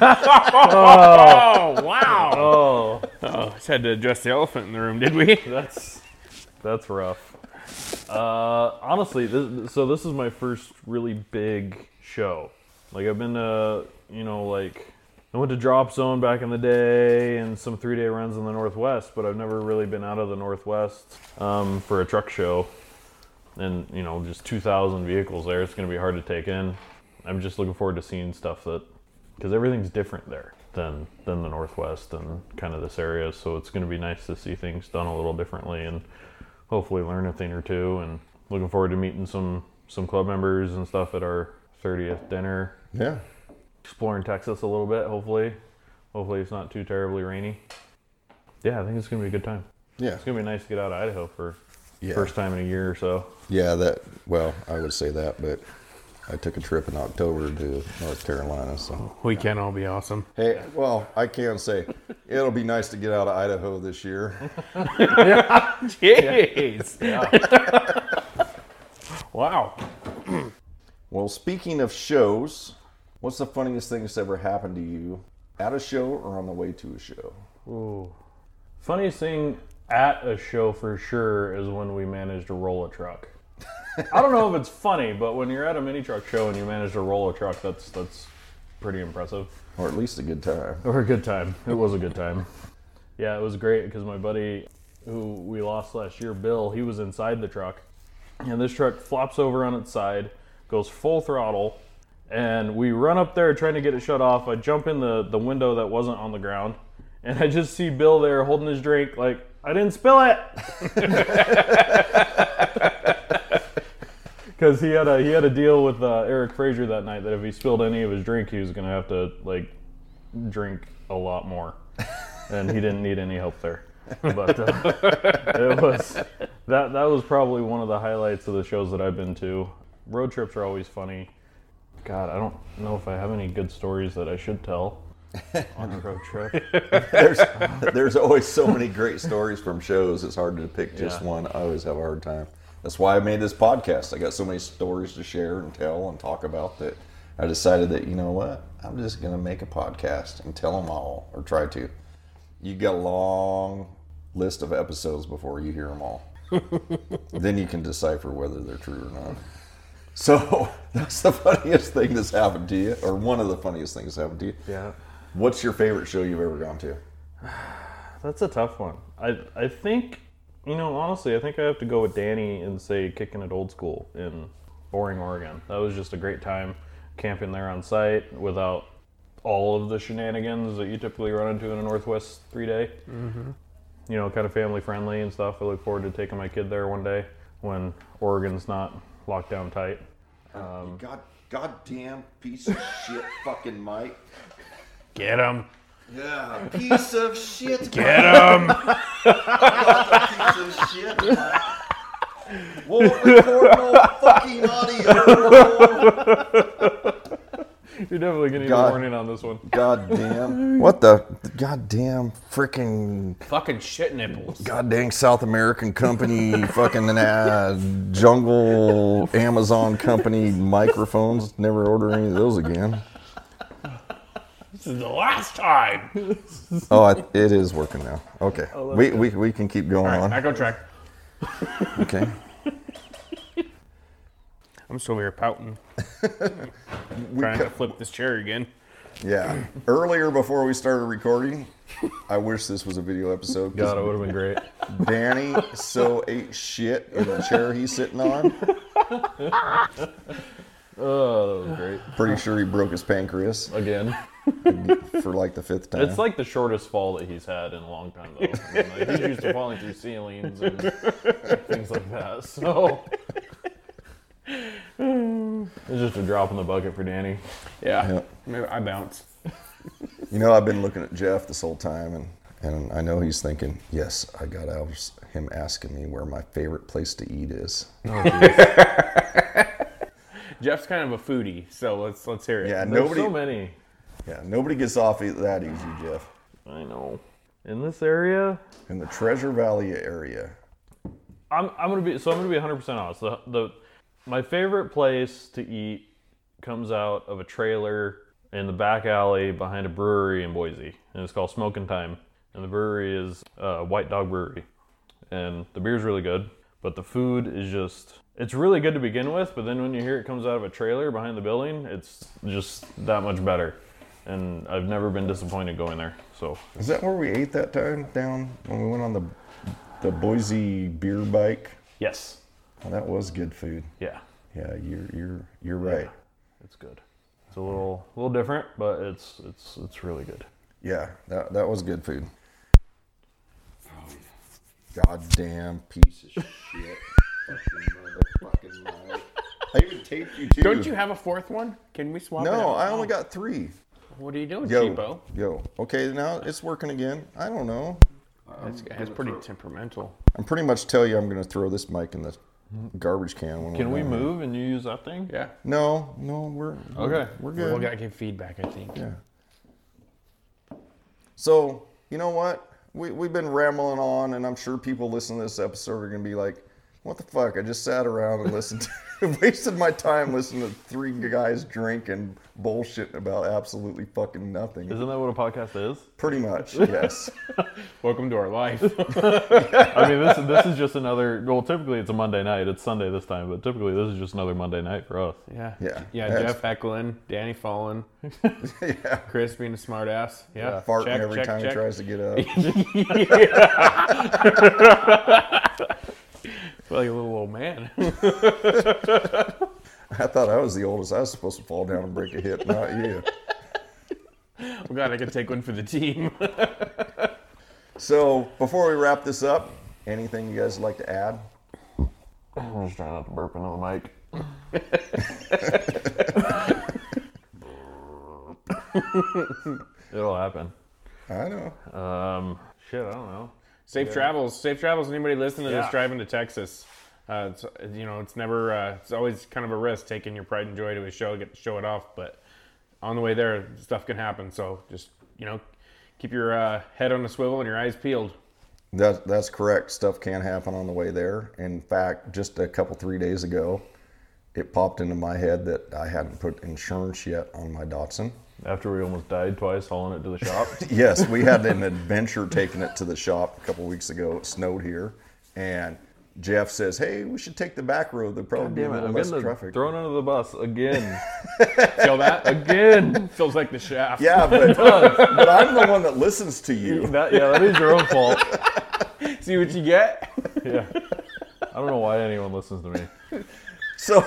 Oh, wow.
Oh,
Oh, just had to address the elephant in the room, did we?
that's that's rough. Uh, honestly, this, so this is my first really big show. Like I've been to, you know, like I went to Drop Zone back in the day and some three day runs in the Northwest, but I've never really been out of the Northwest um, for a truck show. And you know, just 2,000 vehicles there. It's going to be hard to take in. I'm just looking forward to seeing stuff that, because everything's different there than than the Northwest and kind of this area. So it's going to be nice to see things done a little differently and hopefully learn a thing or two. And looking forward to meeting some some club members and stuff at our 30th dinner.
Yeah.
Exploring Texas a little bit. Hopefully, hopefully it's not too terribly rainy. Yeah, I think it's going to be a good time.
Yeah.
It's going to be nice to get out of Idaho for
Yeah.
first time in a year or so.
Yeah, that, well, I would say that, but I took a trip in October to North Carolina, so.
We can all be awesome.
Hey, well, I can say it'll be nice to get out of Idaho this year.
Jeez. wow.
Well, speaking of shows, what's the funniest thing that's ever happened to you at a show or on the way to a show?
Ooh. Funniest thing at a show for sure is when we managed to roll a truck. I don't know if it's funny, but when you're at a mini truck show and you manage to roll a truck, that's that's pretty impressive.
Or at least a good time.
Or a good time. It was a good time. Yeah, it was great because my buddy who we lost last year, Bill, he was inside the truck. And this truck flops over on its side, goes full throttle, and we run up there trying to get it shut off. I jump in the, the window that wasn't on the ground, and I just see Bill there holding his drink, like, I didn't spill it! Because he had a he had a deal with uh, Eric Fraser that night that if he spilled any of his drink, he was gonna have to like drink a lot more, and he didn't need any help there. But uh, it was that that was probably one of the highlights of the shows that I've been to. Road trips are always funny. God, I don't know if I have any good stories that I should tell. on a road trip.
there's there's always so many great stories from shows. It's hard to pick just
Yeah.
one. I always have a hard time. That's why I made this podcast. I got so many stories to share and tell and talk about that I decided that you know what I'm just gonna make a podcast and tell them all or try to. You got a long list of episodes before you hear them all. then you can decipher whether they're true or not. So that's the funniest thing that's happened to you, or one of the funniest things that's happened to you.
Yeah.
What's your favorite show you've ever gone to?
That's a tough one. I I think you know honestly, I think I have to go with Danny and say kicking it old school in Boring, Oregon. That was just a great time camping there on site without all of the shenanigans that you typically run into in a Northwest three day. Mm-hmm. You know, kind of family friendly and stuff. I look forward to taking my kid there one day when Oregon's not locked down tight.
Uh, um, god, goddamn piece of shit, fucking Mike.
Get him.
Yeah, piece of shit.
Get him.
piece of shit. Won't record no fucking audio.
You're definitely gonna need
God.
a warning on this one.
Goddamn. What the goddamn freaking
Fucking shit nipples.
goddamn South American company, fucking uh, jungle Amazon company microphones. Never order any of those again.
This is the last time.
Oh, I, it is working now. Okay, we, we, we can keep going
All right,
on.
back on track.
Okay.
I'm still here pouting. Trying to flip this chair again.
Yeah. Earlier, before we started recording, I wish this was a video episode. 'cause
God, it would have been great.
Danny so ate shit in the chair he's sitting on.
Oh, that was great.
Pretty sure he broke his pancreas
Again.
for like the fifth time.
It's like the shortest fall that he's had in a long time, though. I mean, like, he's used to falling through ceilings and things like that. So it's just a drop in the bucket for Danny.
Yeah.
Yeah.
Maybe I bounce.
You know, I've been looking at Jeff this whole time, and, and I know he's thinking, yes, I got out of him asking me where my favorite place to eat is.
Oh, Jeff's kind of a foodie, so let's let's hear it.
Yeah,
There's
nobody,
so many.
yeah, nobody gets off e- that easy, Jeff.
I know. In this area,
In the Treasure Valley area,
I'm, I'm gonna be so I'm gonna be 100 percent honest. The, the my favorite place to eat comes out of a trailer in the back alley behind a brewery in Boise, and it's called Smoking Time. And the brewery is uh, White Dog Brewery, and the beer's really good, but the food is just it's really good to begin with. But then when you hear it comes out of a trailer behind the building, it's just that much better. And I've never been disappointed going there. So
is that where we ate that time down when we went on the the Boise beer bike?
yes,
Oh, that was good food.
yeah.
Yeah, you're you're you're right.
It's good. It's a little little different, but it's it's it's really good.
Yeah, that that was good food. Goddamn piece of shit. Fucking motherfucking Mike. I even taped you too.
Don't you have a fourth one? Can we swap it
No,
out?
I only got three.
What are you doing,
Yo,
cheapo?
yo. Okay, now it's working again. I don't know.
That's, that's pretty temperamental.
I'm pretty much tell you I'm going to throw this mic in the garbage can. When
Can
we're
we
done.
move and you use that thing?
Yeah.
No, no, we're
Okay.
We're good.
We'll
good.
gotta give feedback, I think.
Yeah. So, you know what? We, we've been rambling on, and I'm sure people listening to this episode are going to be like, what the fuck? I just sat around and listened to, wasted my time listening to three guys drink and bullshit about absolutely fucking nothing.
Isn't that what a podcast is?
Pretty much, yes.
Welcome to our life.
I mean, this this is just another. Well, typically it's a Monday night. It's Sunday this time, but typically this is just another Monday night for us.
yeah.
Yeah.
Yeah,
That's-
Jeff heckling, Danny Fallen,
yeah.
Chris being a smartass. Yeah.
Farting
check,
every
check,
time
check.
he tries to get up.
Like a little old man.
I thought I was the oldest. I was supposed to fall down and break a hip, not you.
I'm glad I could take one for the team.
So, before we wrap this up, anything you guys would like to add?
I'm just trying not to burp into the mic. It'll happen.
I know.
Um, shit, I don't know.
Safe travels. Safe travels. Anybody listening to this driving to Texas? Uh, it's, you know, it's never. Uh, it's always kind of a risk taking your pride and joy to a show, get to show it off. But on the way there, stuff can happen. So just you know, keep your uh, head on a swivel and your eyes peeled.
That, that's correct. Stuff can happen on the way there. In fact, just a couple, three days ago, it popped into my head that I hadn't put insurance yet on my Datsun.
After we almost died twice hauling it to the shop.
Yes, we had an adventure taking it to the shop a couple weeks ago. It snowed here. And Jeff says, hey, we should take the back road. There'll probably be a
Damn it,
little
I'm
less
getting
traffic.
thrown under the bus again.
Feel that?
again.
Feels like the shaft.
Yeah, but, but I'm the one that listens to you.
That, yeah, that is your own fault.
See what you get?
Yeah. I don't know why anyone listens to me.
So,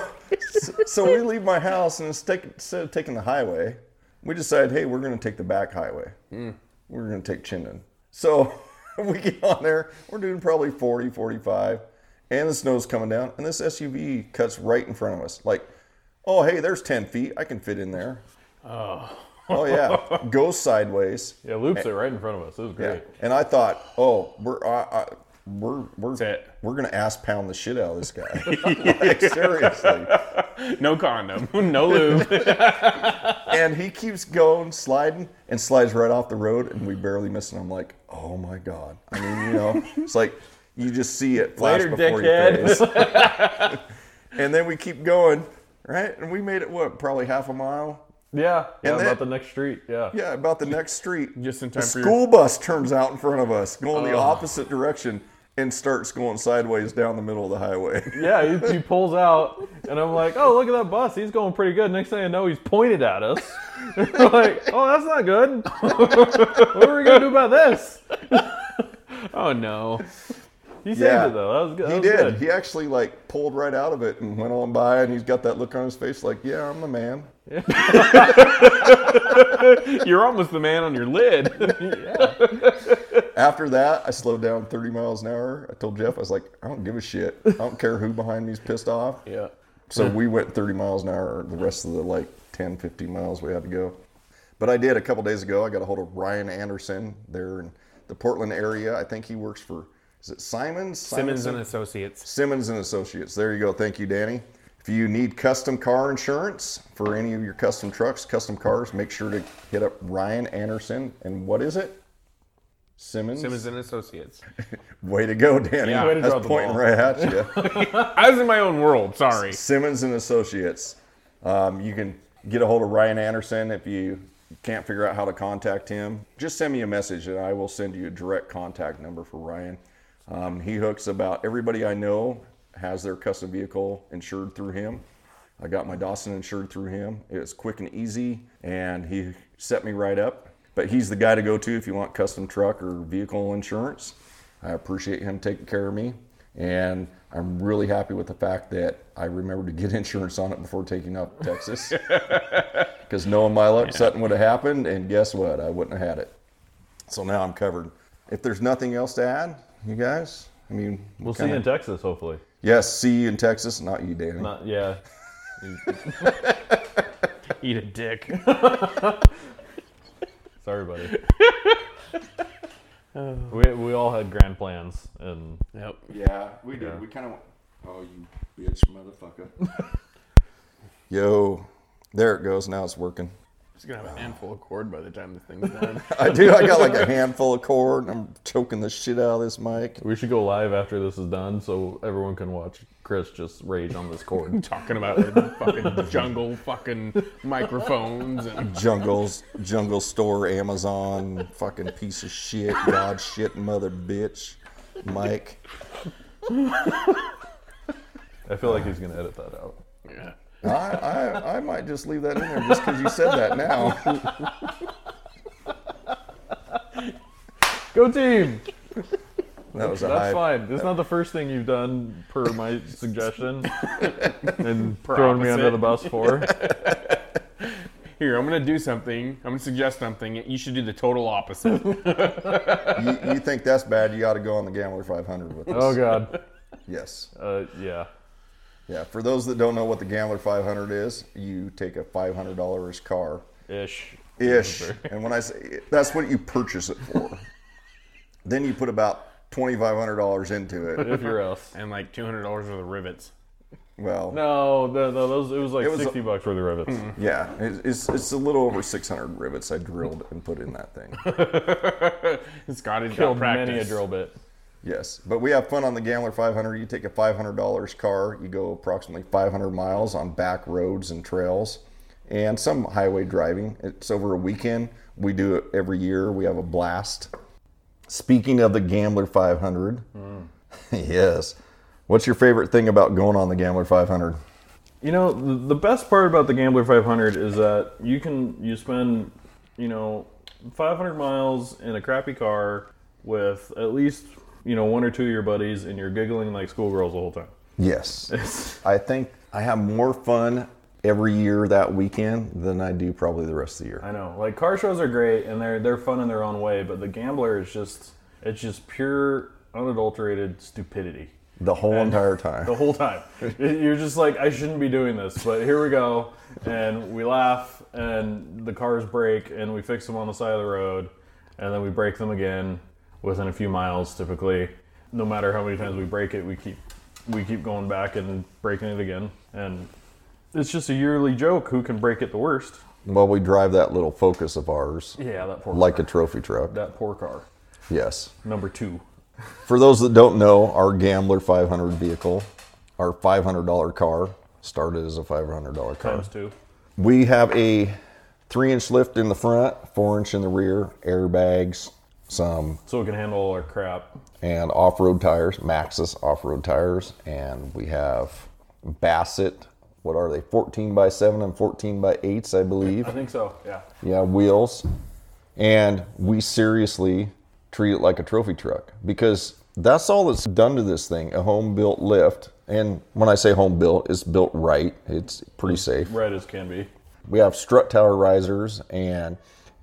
so we leave my house, and instead of taking the highway, we decide, hey, we're going to take the back highway. We're going to take Chinden. So we get on there. We're doing probably 40, 45, and the snow's coming down, and this SUV cuts right in front of us. Like, oh, hey, there's 10 feet. I can fit in there. Oh. Oh, yeah. Goes sideways.
Yeah, loops it right in front of us. It was
Yeah.
great.
And I thought, oh, we're uh, we're we're
it.
we're gonna ass pound the shit out of this guy. like, seriously.
No condom, no lube.
And he keeps going, sliding, and slides right off the road, and we barely miss it. I'm like, oh my god. I mean, you know, it's like you just see it flash
Later,
before
dickhead.
your face. and then we keep going, right? And we made it what, probably half a mile.
Yeah, yeah,
And
about
then-
the next street. Yeah.
Yeah, about the next street.
Just in
the
time for your-
school bus turns out in front of us, going the oh. opposite direction, and starts going sideways down the middle of the highway.
Yeah, he, he pulls out, and I'm like, oh, look at that bus. He's going pretty good. Next thing I know, he's pointed at us. We're like, oh, that's not good. what are we going to do about this?
oh no.
He saved
Yeah.
it, though. That was good.
He
was
did.
good.
He actually like pulled right out of it and went on by, and he's got that look on his face, like, "Yeah, I'm the man."
You're almost the man on your lid.
After that, I slowed down 30 miles an hour. I told Jeff, I was like, "I don't give a shit. I don't care who behind me is pissed off."
yeah.
So we went 30 miles an hour the rest of the like 10, 15 miles we had to go. But I did a couple days ago. I got a hold of Ryan Anderson there in the Portland area. I think he works for is it Simons?
Simmons
Simonson?
and Associates.
Simmons and Associates. There you go. Thank you, Danny. If you need custom car insurance for any of your custom trucks, custom cars, make sure to hit up Ryan Anderson. And what is it? Simmons.
Simmons and Associates.
Way to go, Danny.
Yeah, way
to
That's pointing
ball.
right at you.
I was in my own world. Sorry.
Simmons and Associates. Um, you can get a hold of Ryan Anderson if you can't figure out how to contact him. Just send me a message and I will send you a direct contact number for Ryan. Um, he hooks about everybody I know has their custom vehicle insured through him. I got my Datsun insured through him. It was quick and easy, and he set me right up. But he's the guy to go to if you want custom truck or vehicle insurance. I appreciate him taking care of me, and I'm really happy with the fact that I remembered to get insurance on it before taking up Texas. Because knowing my luck, something would have happened, and guess what? I wouldn't have had it. So now I'm covered. If there's nothing else to add, you guys, I mean,
We'll see you in Texas, hopefully.
Yes, see you in Texas, not you, Danny.
Not, yeah.
Eat a dick.
Sorry, buddy. Oh. we, we all had grand plans, and
Yep.
Yeah, we did.
Yeah.
We kind of. Oh, you bitch, motherfucker. Yo, there it goes. Now it's working.
Just gonna have a handful of cord by the time the thing's done.
I do. I got like a handful of cord, and I'm choking the shit out of this mic.
we should go live after this is done so everyone can watch Chris just rage on this cord.
Talking about the fucking jungle, fucking microphones, and
Jungles, jungle store, Amazon, fucking piece of shit, god shit, mother bitch, Mike.
I feel like he's gonna edit that out.
yeah.
I, I, I might just leave that in there just because you said that now.
Go team!
That was a
That's
high.
fine. It's not the first thing you've done per my suggestion and throwing me under the bus for.
Here, I'm gonna do something. I'm gonna suggest something. You should do the total opposite.
You, you think that's bad? You ought to go on the Gambler 500 with us.
Oh god.
Yes.
Uh, yeah.
Yeah, for those that don't know what the Gambler 500 is, you take a $500 car
Ish.
ish, and when I say that's what you purchase it for, then you put about $2,500 into it.
If you're us.
and like $200 worth of rivets.
Well,
No, the, the, those it was like
It was a-
sixty bucks worth of rivets. Hmm.
yeah, it, it's it's a little over 600 rivets I drilled and put in that thing.
Scotty got
Killed
practice.
many a drill bit.
Yes, but we have fun on the Gambler 500. You take a $500 car, you go approximately 500 miles on back roads and trails, and some highway driving. It's over a weekend. We do it every year. We have a blast. Speaking of the Gambler 500, mm. yes. What's your favorite thing about going on the Gambler 500?
You know, the, the best part about the Gambler 500 is that you can you spend, you know, 500 miles in a crappy car with at least you know one or two of your buddies, and you're giggling like schoolgirls the whole time.
Yes. I think I have more fun every year that weekend than I do probably the rest of the year.
I know, like car shows are great and they're they're fun in their own way, but the Gambler is just it's just pure unadulterated stupidity.
The whole entire time.
the whole time. You're just like, I shouldn't be doing this, but here we go. And we laugh, and the cars break, and we fix them on the side of the road, and then we break them again within a few miles, typically. No matter how many times we break it, we keep we keep going back and breaking it again, and it's just a yearly joke. Who can break it the worst?
Well, we drive that little Focus of ours
Yeah, that poor
like
car.
a trophy truck.
that poor car.
Yes.
Number two.
For those that don't know, our Gambler 500 vehicle, our $500 car, started as a $500 car.
Times two.
We have a three inch lift in the front, four inch in the rear, airbags, some
So we can handle all our crap.
and off-road tires, Maxxis off-road tires, and we have Bassett. What are they? 14 by 7 and 14 by 8s, I believe.
I think so. Yeah.
Yeah, wheels. And we seriously treat it like a trophy truck because that's all that's done to this thing a home built lift. And when I say home built, it's built right, it's pretty safe.
Right as can be.
We have strut tower risers and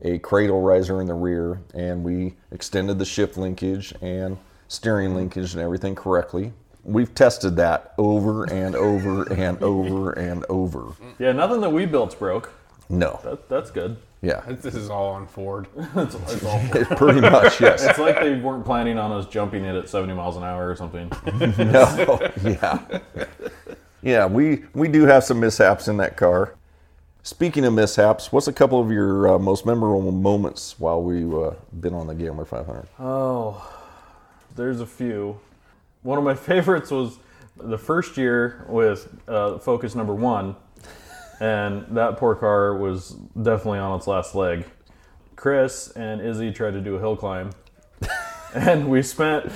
a cradle riser in the rear, and we extended the shift linkage and steering linkage and everything correctly. We've tested that over and over and over and over.
Yeah, nothing that we built's broke.
No.
That, that's good.
Yeah.
This is all on Ford.
It's, it's all
Pretty much, yes.
It's like they weren't planning on us jumping it at 70 miles an hour or something.
No, yeah, yeah. We we do have some mishaps in that car. Speaking of mishaps, what's a couple of your uh, most memorable moments while we've uh, been on the Gambler 500?
Oh, there's a few. One of my favorites was the first year with uh, Focus number one, and that poor car was definitely on its last leg. Chris and Izzy tried to do a hill climb, and we spent,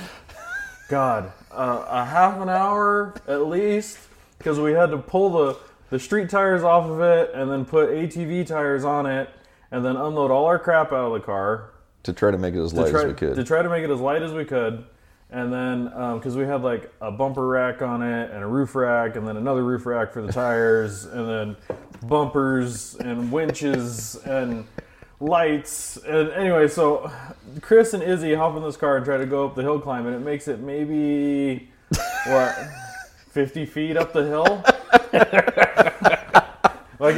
God, uh, a half an hour at least, because we had to pull the, the street tires off of it and then put ATV tires on it, and then unload all our crap out of the car
To try to make it as light
try,
as we could.
to try to make it as light as we could. And then, um, because we had like a bumper rack on it and a roof rack, and then another roof rack for the tires, and then bumpers and winches and lights. And anyway, so Chris and Izzy hop in this car and try to go up the hill climb, and it makes it maybe what 50 feet up the hill.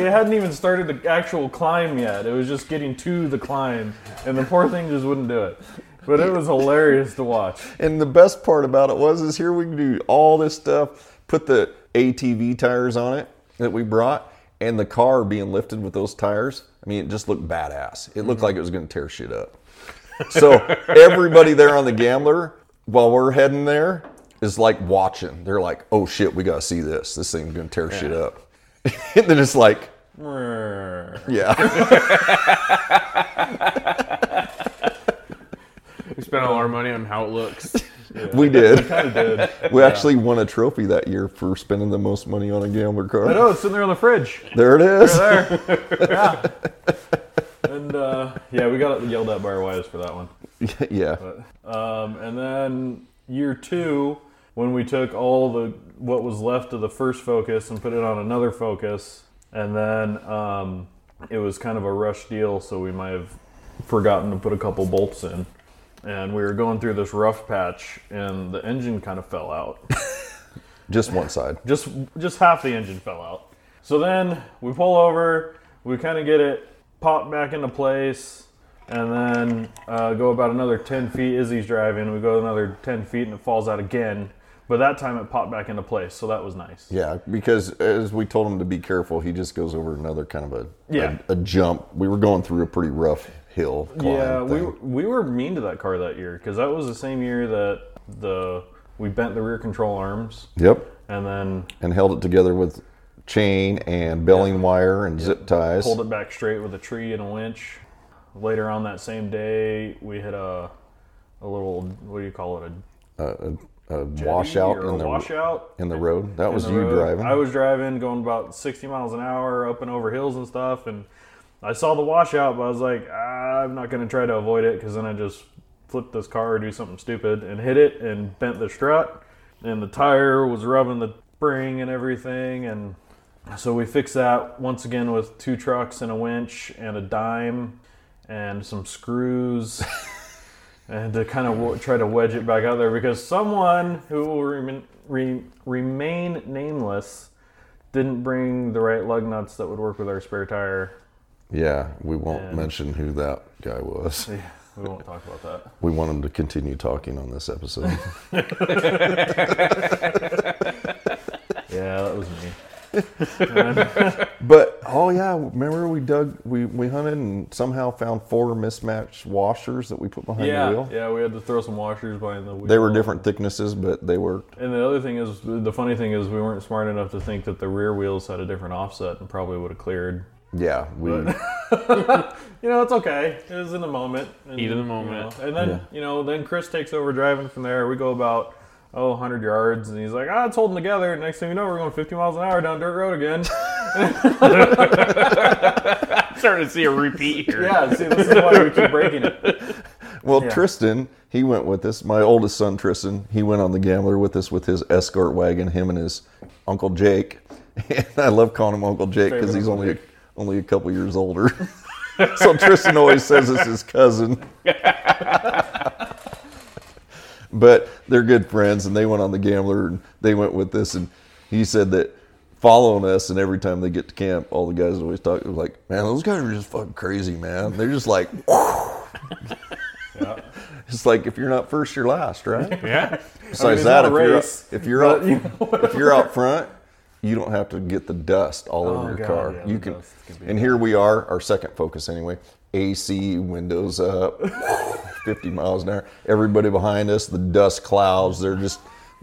It hadn't even started the actual climb yet. It was just getting to the climb, and the poor thing just wouldn't do it. But it was hilarious to watch.
and the best part about it was, is here we can do all this stuff, put the ATV tires on it that we brought, and the car being lifted with those tires. I mean, it just looked badass. It looked mm-hmm. like it was going to tear shit up. So everybody there on the Gambler, while we're heading there, is like watching. They're like, "Oh shit, we gotta see this. This thing's gonna tear shit up." and then it's like, yeah,
We spent all our money on how it looks.
we did.
Kind of did.
We actually won a trophy that year for spending the most money on a Gambler car.
I know it's sitting there on the fridge.
There it is.
There, yeah. And uh, yeah, we got yelled at by our wives for that one.
yeah.
Um, and then year two, when we took all the what was left of the first Focus and put it on another Focus, and then um, it was kind of a rush deal, so we might have forgotten to put a couple bolts in. And we were going through this rough patch, and the engine kind of fell out.
Just one side.
just just half the engine fell out. So then we pull over, we kind of get it popped back into place, and then uh, go about another 10 feet. Izzy's driving. We go another 10 feet and it falls out again. But that time it popped back into place, so that was nice.
Yeah, because as we told him to be careful, he just goes over another kind of a
Yeah.
a, a jump. We were going through a pretty rough hill.
Yeah, we
thing.
were, we were mean to that car that year because that was the same year that the we bent the rear control arms
Yep,
and then
and held it together with chain and belling wire and zip ties.
pulled it back straight with a tree and a winch. Later on that same day, we hit a a little what do you call it a
a, a, washout in the
washout
in the road. That was you
road.
driving.
I was driving, going about 60 miles an hour up and over hills and stuff, and I saw the washout, but I was like, I'm not going to try to avoid it because then I just flip this car or do something stupid and hit it and bent the strut, and the tire was rubbing the spring and everything, and so we fixed that once again with two trucks and a winch and a dime and some screws. and to kind of w- try to wedge it back out there because someone who will remain, re- remain nameless didn't bring the right lug nuts that would work with our spare tire.
yeah, we won't
And-
mention who that guy was.
Yeah, we won't talk about that.
We want him to continue talking on this episode.
Yeah, that was.
but oh yeah, remember we dug, we we hunted and somehow found four mismatched washers that we put behind the wheel.
yeah, we had to throw some washers behind the wheel.
They were different thicknesses, but they worked.
And the other thing is, the funny thing is, we weren't smart enough to think that the rear wheels had a different offset and probably would have cleared.
Yeah, we
You know, it's okay. It was in the moment. And,
Heat of the
you
moment.
know, and then,
Yeah.
you know, then Chris takes over driving from there. We go about, oh, 100 yards, and he's like, ah, it's holding together. Next thing you know, we're going 50 miles an hour down dirt road again.
starting to see a repeat here.
yeah, see, this is why we keep breaking it.
Well,
Yeah.
Tristan, he went with us. My oldest son, Tristan, he went on the Gambler with us with his escort wagon. Him and his uncle Jake. And I love calling him Uncle Jake because he's only
Jake.
only a couple years older. so Tristan always says it's his cousin. But they're good friends, and they went on the Gambler, and they went with this, And he said that following us, and every time they get to camp, all the guys always talk like, "Man, those guys are just fucking crazy, man. They're just like."
Yeah.
It's like if you're not first, you're last, right?
Yeah.
Besides
it's
that, if you're,
race,
if you're out,
you know,
if you're out front, you don't have to get the dust all
Oh,
over your
God,
car.
yeah,
you can,
can
and here we are, our second focus anyway. AC, windows up, 50 miles an hour. Everybody behind us, the dust clouds. They're just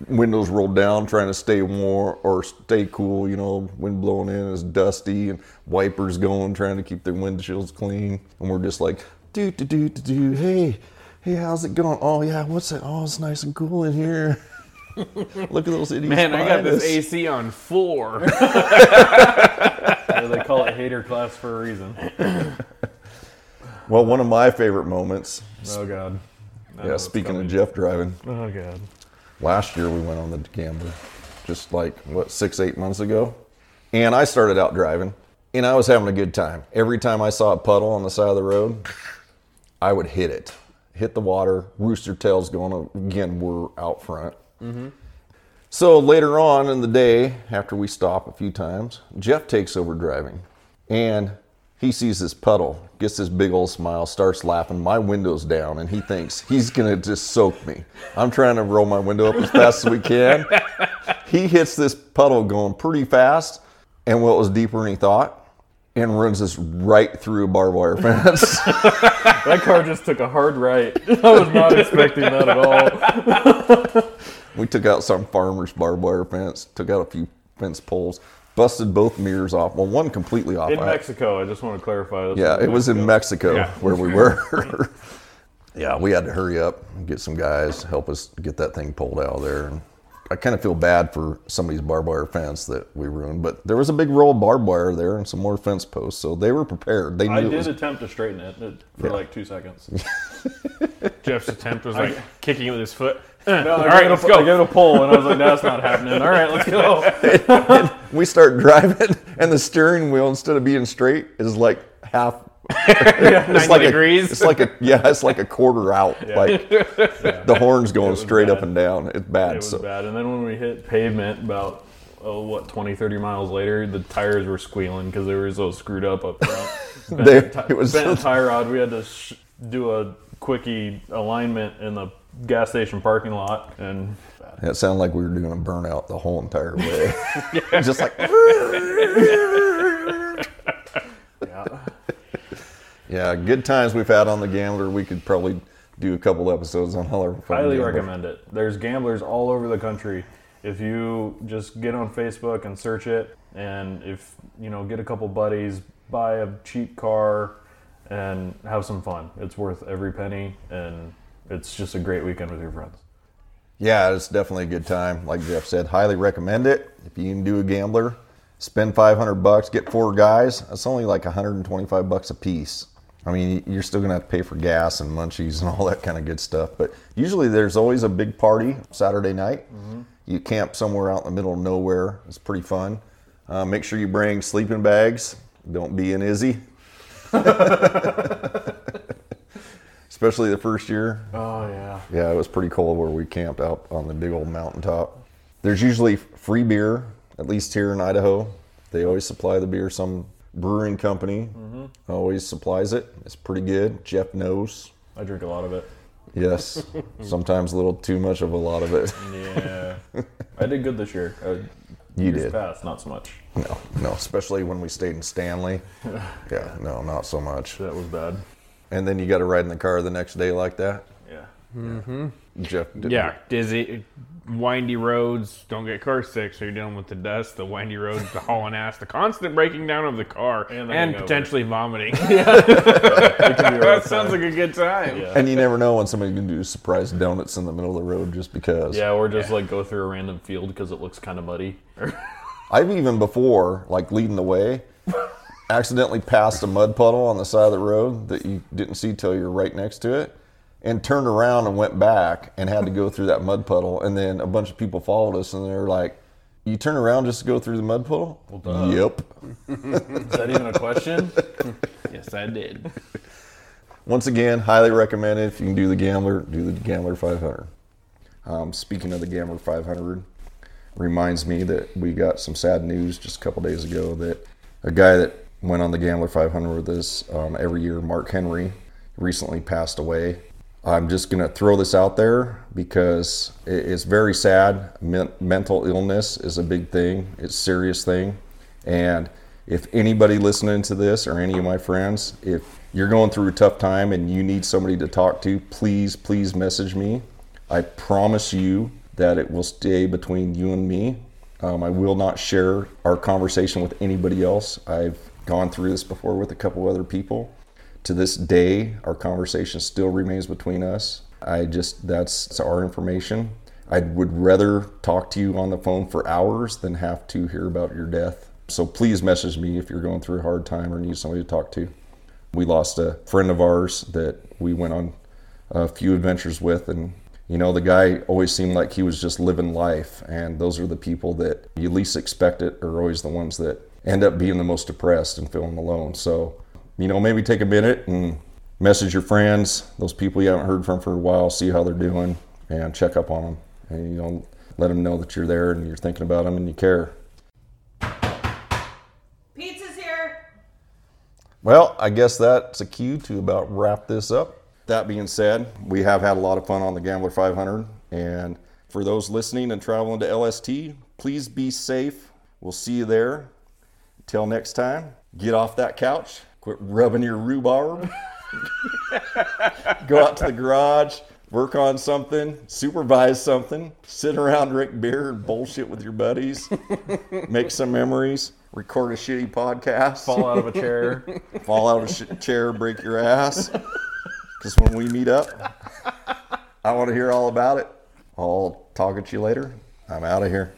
windows rolled down, trying to stay warm or stay cool. You know, wind blowing in is dusty, and wipers going, trying to keep their windshields clean. And we're just like, do do do do do. Hey, hey, how's it going? Oh yeah, what's it? Oh, it's nice and cool in here. Look at those idiots.
Man, I got
behind
this
us.
AC on four.
Yeah, they call it hater class for a reason.
Well, one of my favorite moments.
Oh, God. I
Yeah, speaking
coming.
of Jeff driving,
Oh, God.
last year we went on the Gambler, just like what six, eight months ago, and I started out driving, and I was having a good time. Every time I saw a puddle on the side of the road, I would hit it, hit the water. Rooster tails going again. We're out front. Mm-hmm. So later on in the day, after we stop a few times, Jeff takes over driving, and he sees this puddle, gets this big old smile, starts laughing. My window's down, and he thinks he's gonna just soak me. I'm trying to roll my window up as fast as we can. He hits this puddle going pretty fast, and what was deeper than he thought, and runs us right through a barbed wire fence.
That car just took a hard right. I was not expecting that at all.
We took out some farmer's barbed wire fence, took out a few fence poles, busted both mirrors off. Well, one completely off.
In
I-
Mexico, I just want to clarify. This
yeah, it was in Mexico
Yeah.
where we were. yeah, we had to hurry up and get some guys to help us get that thing pulled out of there. And I kind of feel bad for somebody's barbed wire fence that we ruined, but there was a big roll of barbed wire there and some more fence posts, so they were prepared. They knew
I did
was
attempt to straighten it it- for like two seconds.
Jeff's attempt was like kicking it with his foot.
No, I
All
gave
right,
it a-
let's
I
go.
gave it a pull, and I was like, "That's not happening." All right, let's go.
we start driving, and the steering wheel instead of being straight is like half. it's
90
like
degrees.
A, it's like a yeah, it's like a quarter out. Like the horns going straight up and down. It's bad.
It was
so
bad. And then when we hit pavement, about oh, what 20, 30 miles later, the tires were squealing because they were so screwed up up front. Bent
They-
a
it was-
bent a tire rod. We had to sh- do a quickie alignment in the gas station parking lot, and
It sounded like we were doing a burnout the whole entire way. Just like,
yeah,
yeah, good times we've had on the Gambler. We could probably do a couple episodes on how
highly
Gambler.
recommend it. There's gamblers all over the country. If you just get on Facebook and search it, and if you know, get a couple buddies, buy a cheap car, and have some fun. It's worth every penny, and it's just a great weekend with your friends.
Yeah, it's definitely a good time. Like Jeff said, highly recommend it. If you can do a gambler, spend 500 bucks, get four guys. That's only like 125 bucks a piece. I mean, you're still gonna have to pay for gas and munchies and all that kind of good stuff. But usually there's always a big party Saturday night. You camp somewhere out in the middle of nowhere. It's pretty fun. Uh, make sure you bring sleeping bags. Don't be an Izzy. Especially the first year.
Oh yeah.
Yeah, it was pretty cold where we camped out on the big old mountaintop. There's usually free beer, at least here in Idaho. They always supply the beer. Some brewing company always supplies it. It's pretty good. Jeff knows.
I drink a lot of it.
Yes, sometimes a little too much of a lot of it.
Yeah, I did good this year. Uh,
You did.
past, not so much.
No, no, especially when we stayed in Stanley. Yeah, no, not so much.
That was bad.
And then you got to ride in the car the next day like that.
Yeah. Mm-hmm.
Jeff did
Yeah, dizzy, windy roads. Don't get car sick. So you're dealing with the dust, the windy roads, the hauling ass, the constant breaking down of the car,
And
and,
the hangover.
potentially vomiting.
It can be a
that sounds like a good time.
Yeah.
And you never know when somebody can do surprise donuts in the middle of the road just because.
Yeah, or just like go through a random field because it looks kind of muddy.
I've even before, like leading the way, accidentally passed a mud puddle on the side of the road that you didn't see till you're right next to it, and turned around and went back and had to go through that mud puddle. And then a bunch of people followed us, and they were like, "You turn around just to go through the mud puddle?"
duh.
yep.
Is that even a question?
Yes, I did.
Once again, highly recommend it. If you can do the Gambler, do the Gambler 500. Um, speaking of the Gambler 500, reminds me that we got some sad news just a couple days ago that a guy that went on the Gambler 500 with us um, every year, Mark Henry, recently passed away. I'm just going to throw this out there because it- it's very sad. Men- mental illness is a big thing, it's a serious thing. And if anybody listening to this or any of my friends, if you're going through a tough time and you need somebody to talk to, please, please message me. I promise you that it will stay between you and me. Um, I will not share our conversation with anybody else. I've gone through this before with a couple other people. To this day, our conversation still remains between us. I just, that's our information. I would rather talk to you on the phone for hours than have to hear about your death. So please message me if you're going through a hard time or need somebody to talk to. We lost a friend of ours that we went on a few adventures with, and you know, the guy always seemed like he was just living life. And those are the people that you least expect it are always the ones that end up being the most depressed and feeling alone. So, you know, maybe take a minute and message your friends, those people you haven't heard from for a while, see how they're doing, and check up on them. And, you know, let them know that you're there and you're thinking about them and you care.
Pizza's here.
Well, I guess that's a cue to about wrap this up. That being said, we have had a lot of fun on the Gambler 500. And for those listening and traveling to LST, please be safe. We'll see you there. Until next time, get off that couch, quit rubbing your rhubarb, go out to the garage, work on something, supervise something, sit around, drink beer, and bullshit with your buddies, make some memories, record a shitty podcast
Fall out of a chair.
fall out of a sh- chair, break your ass. Because when we meet up, I want to hear all about it. I'll talk at you later. I'm out of here.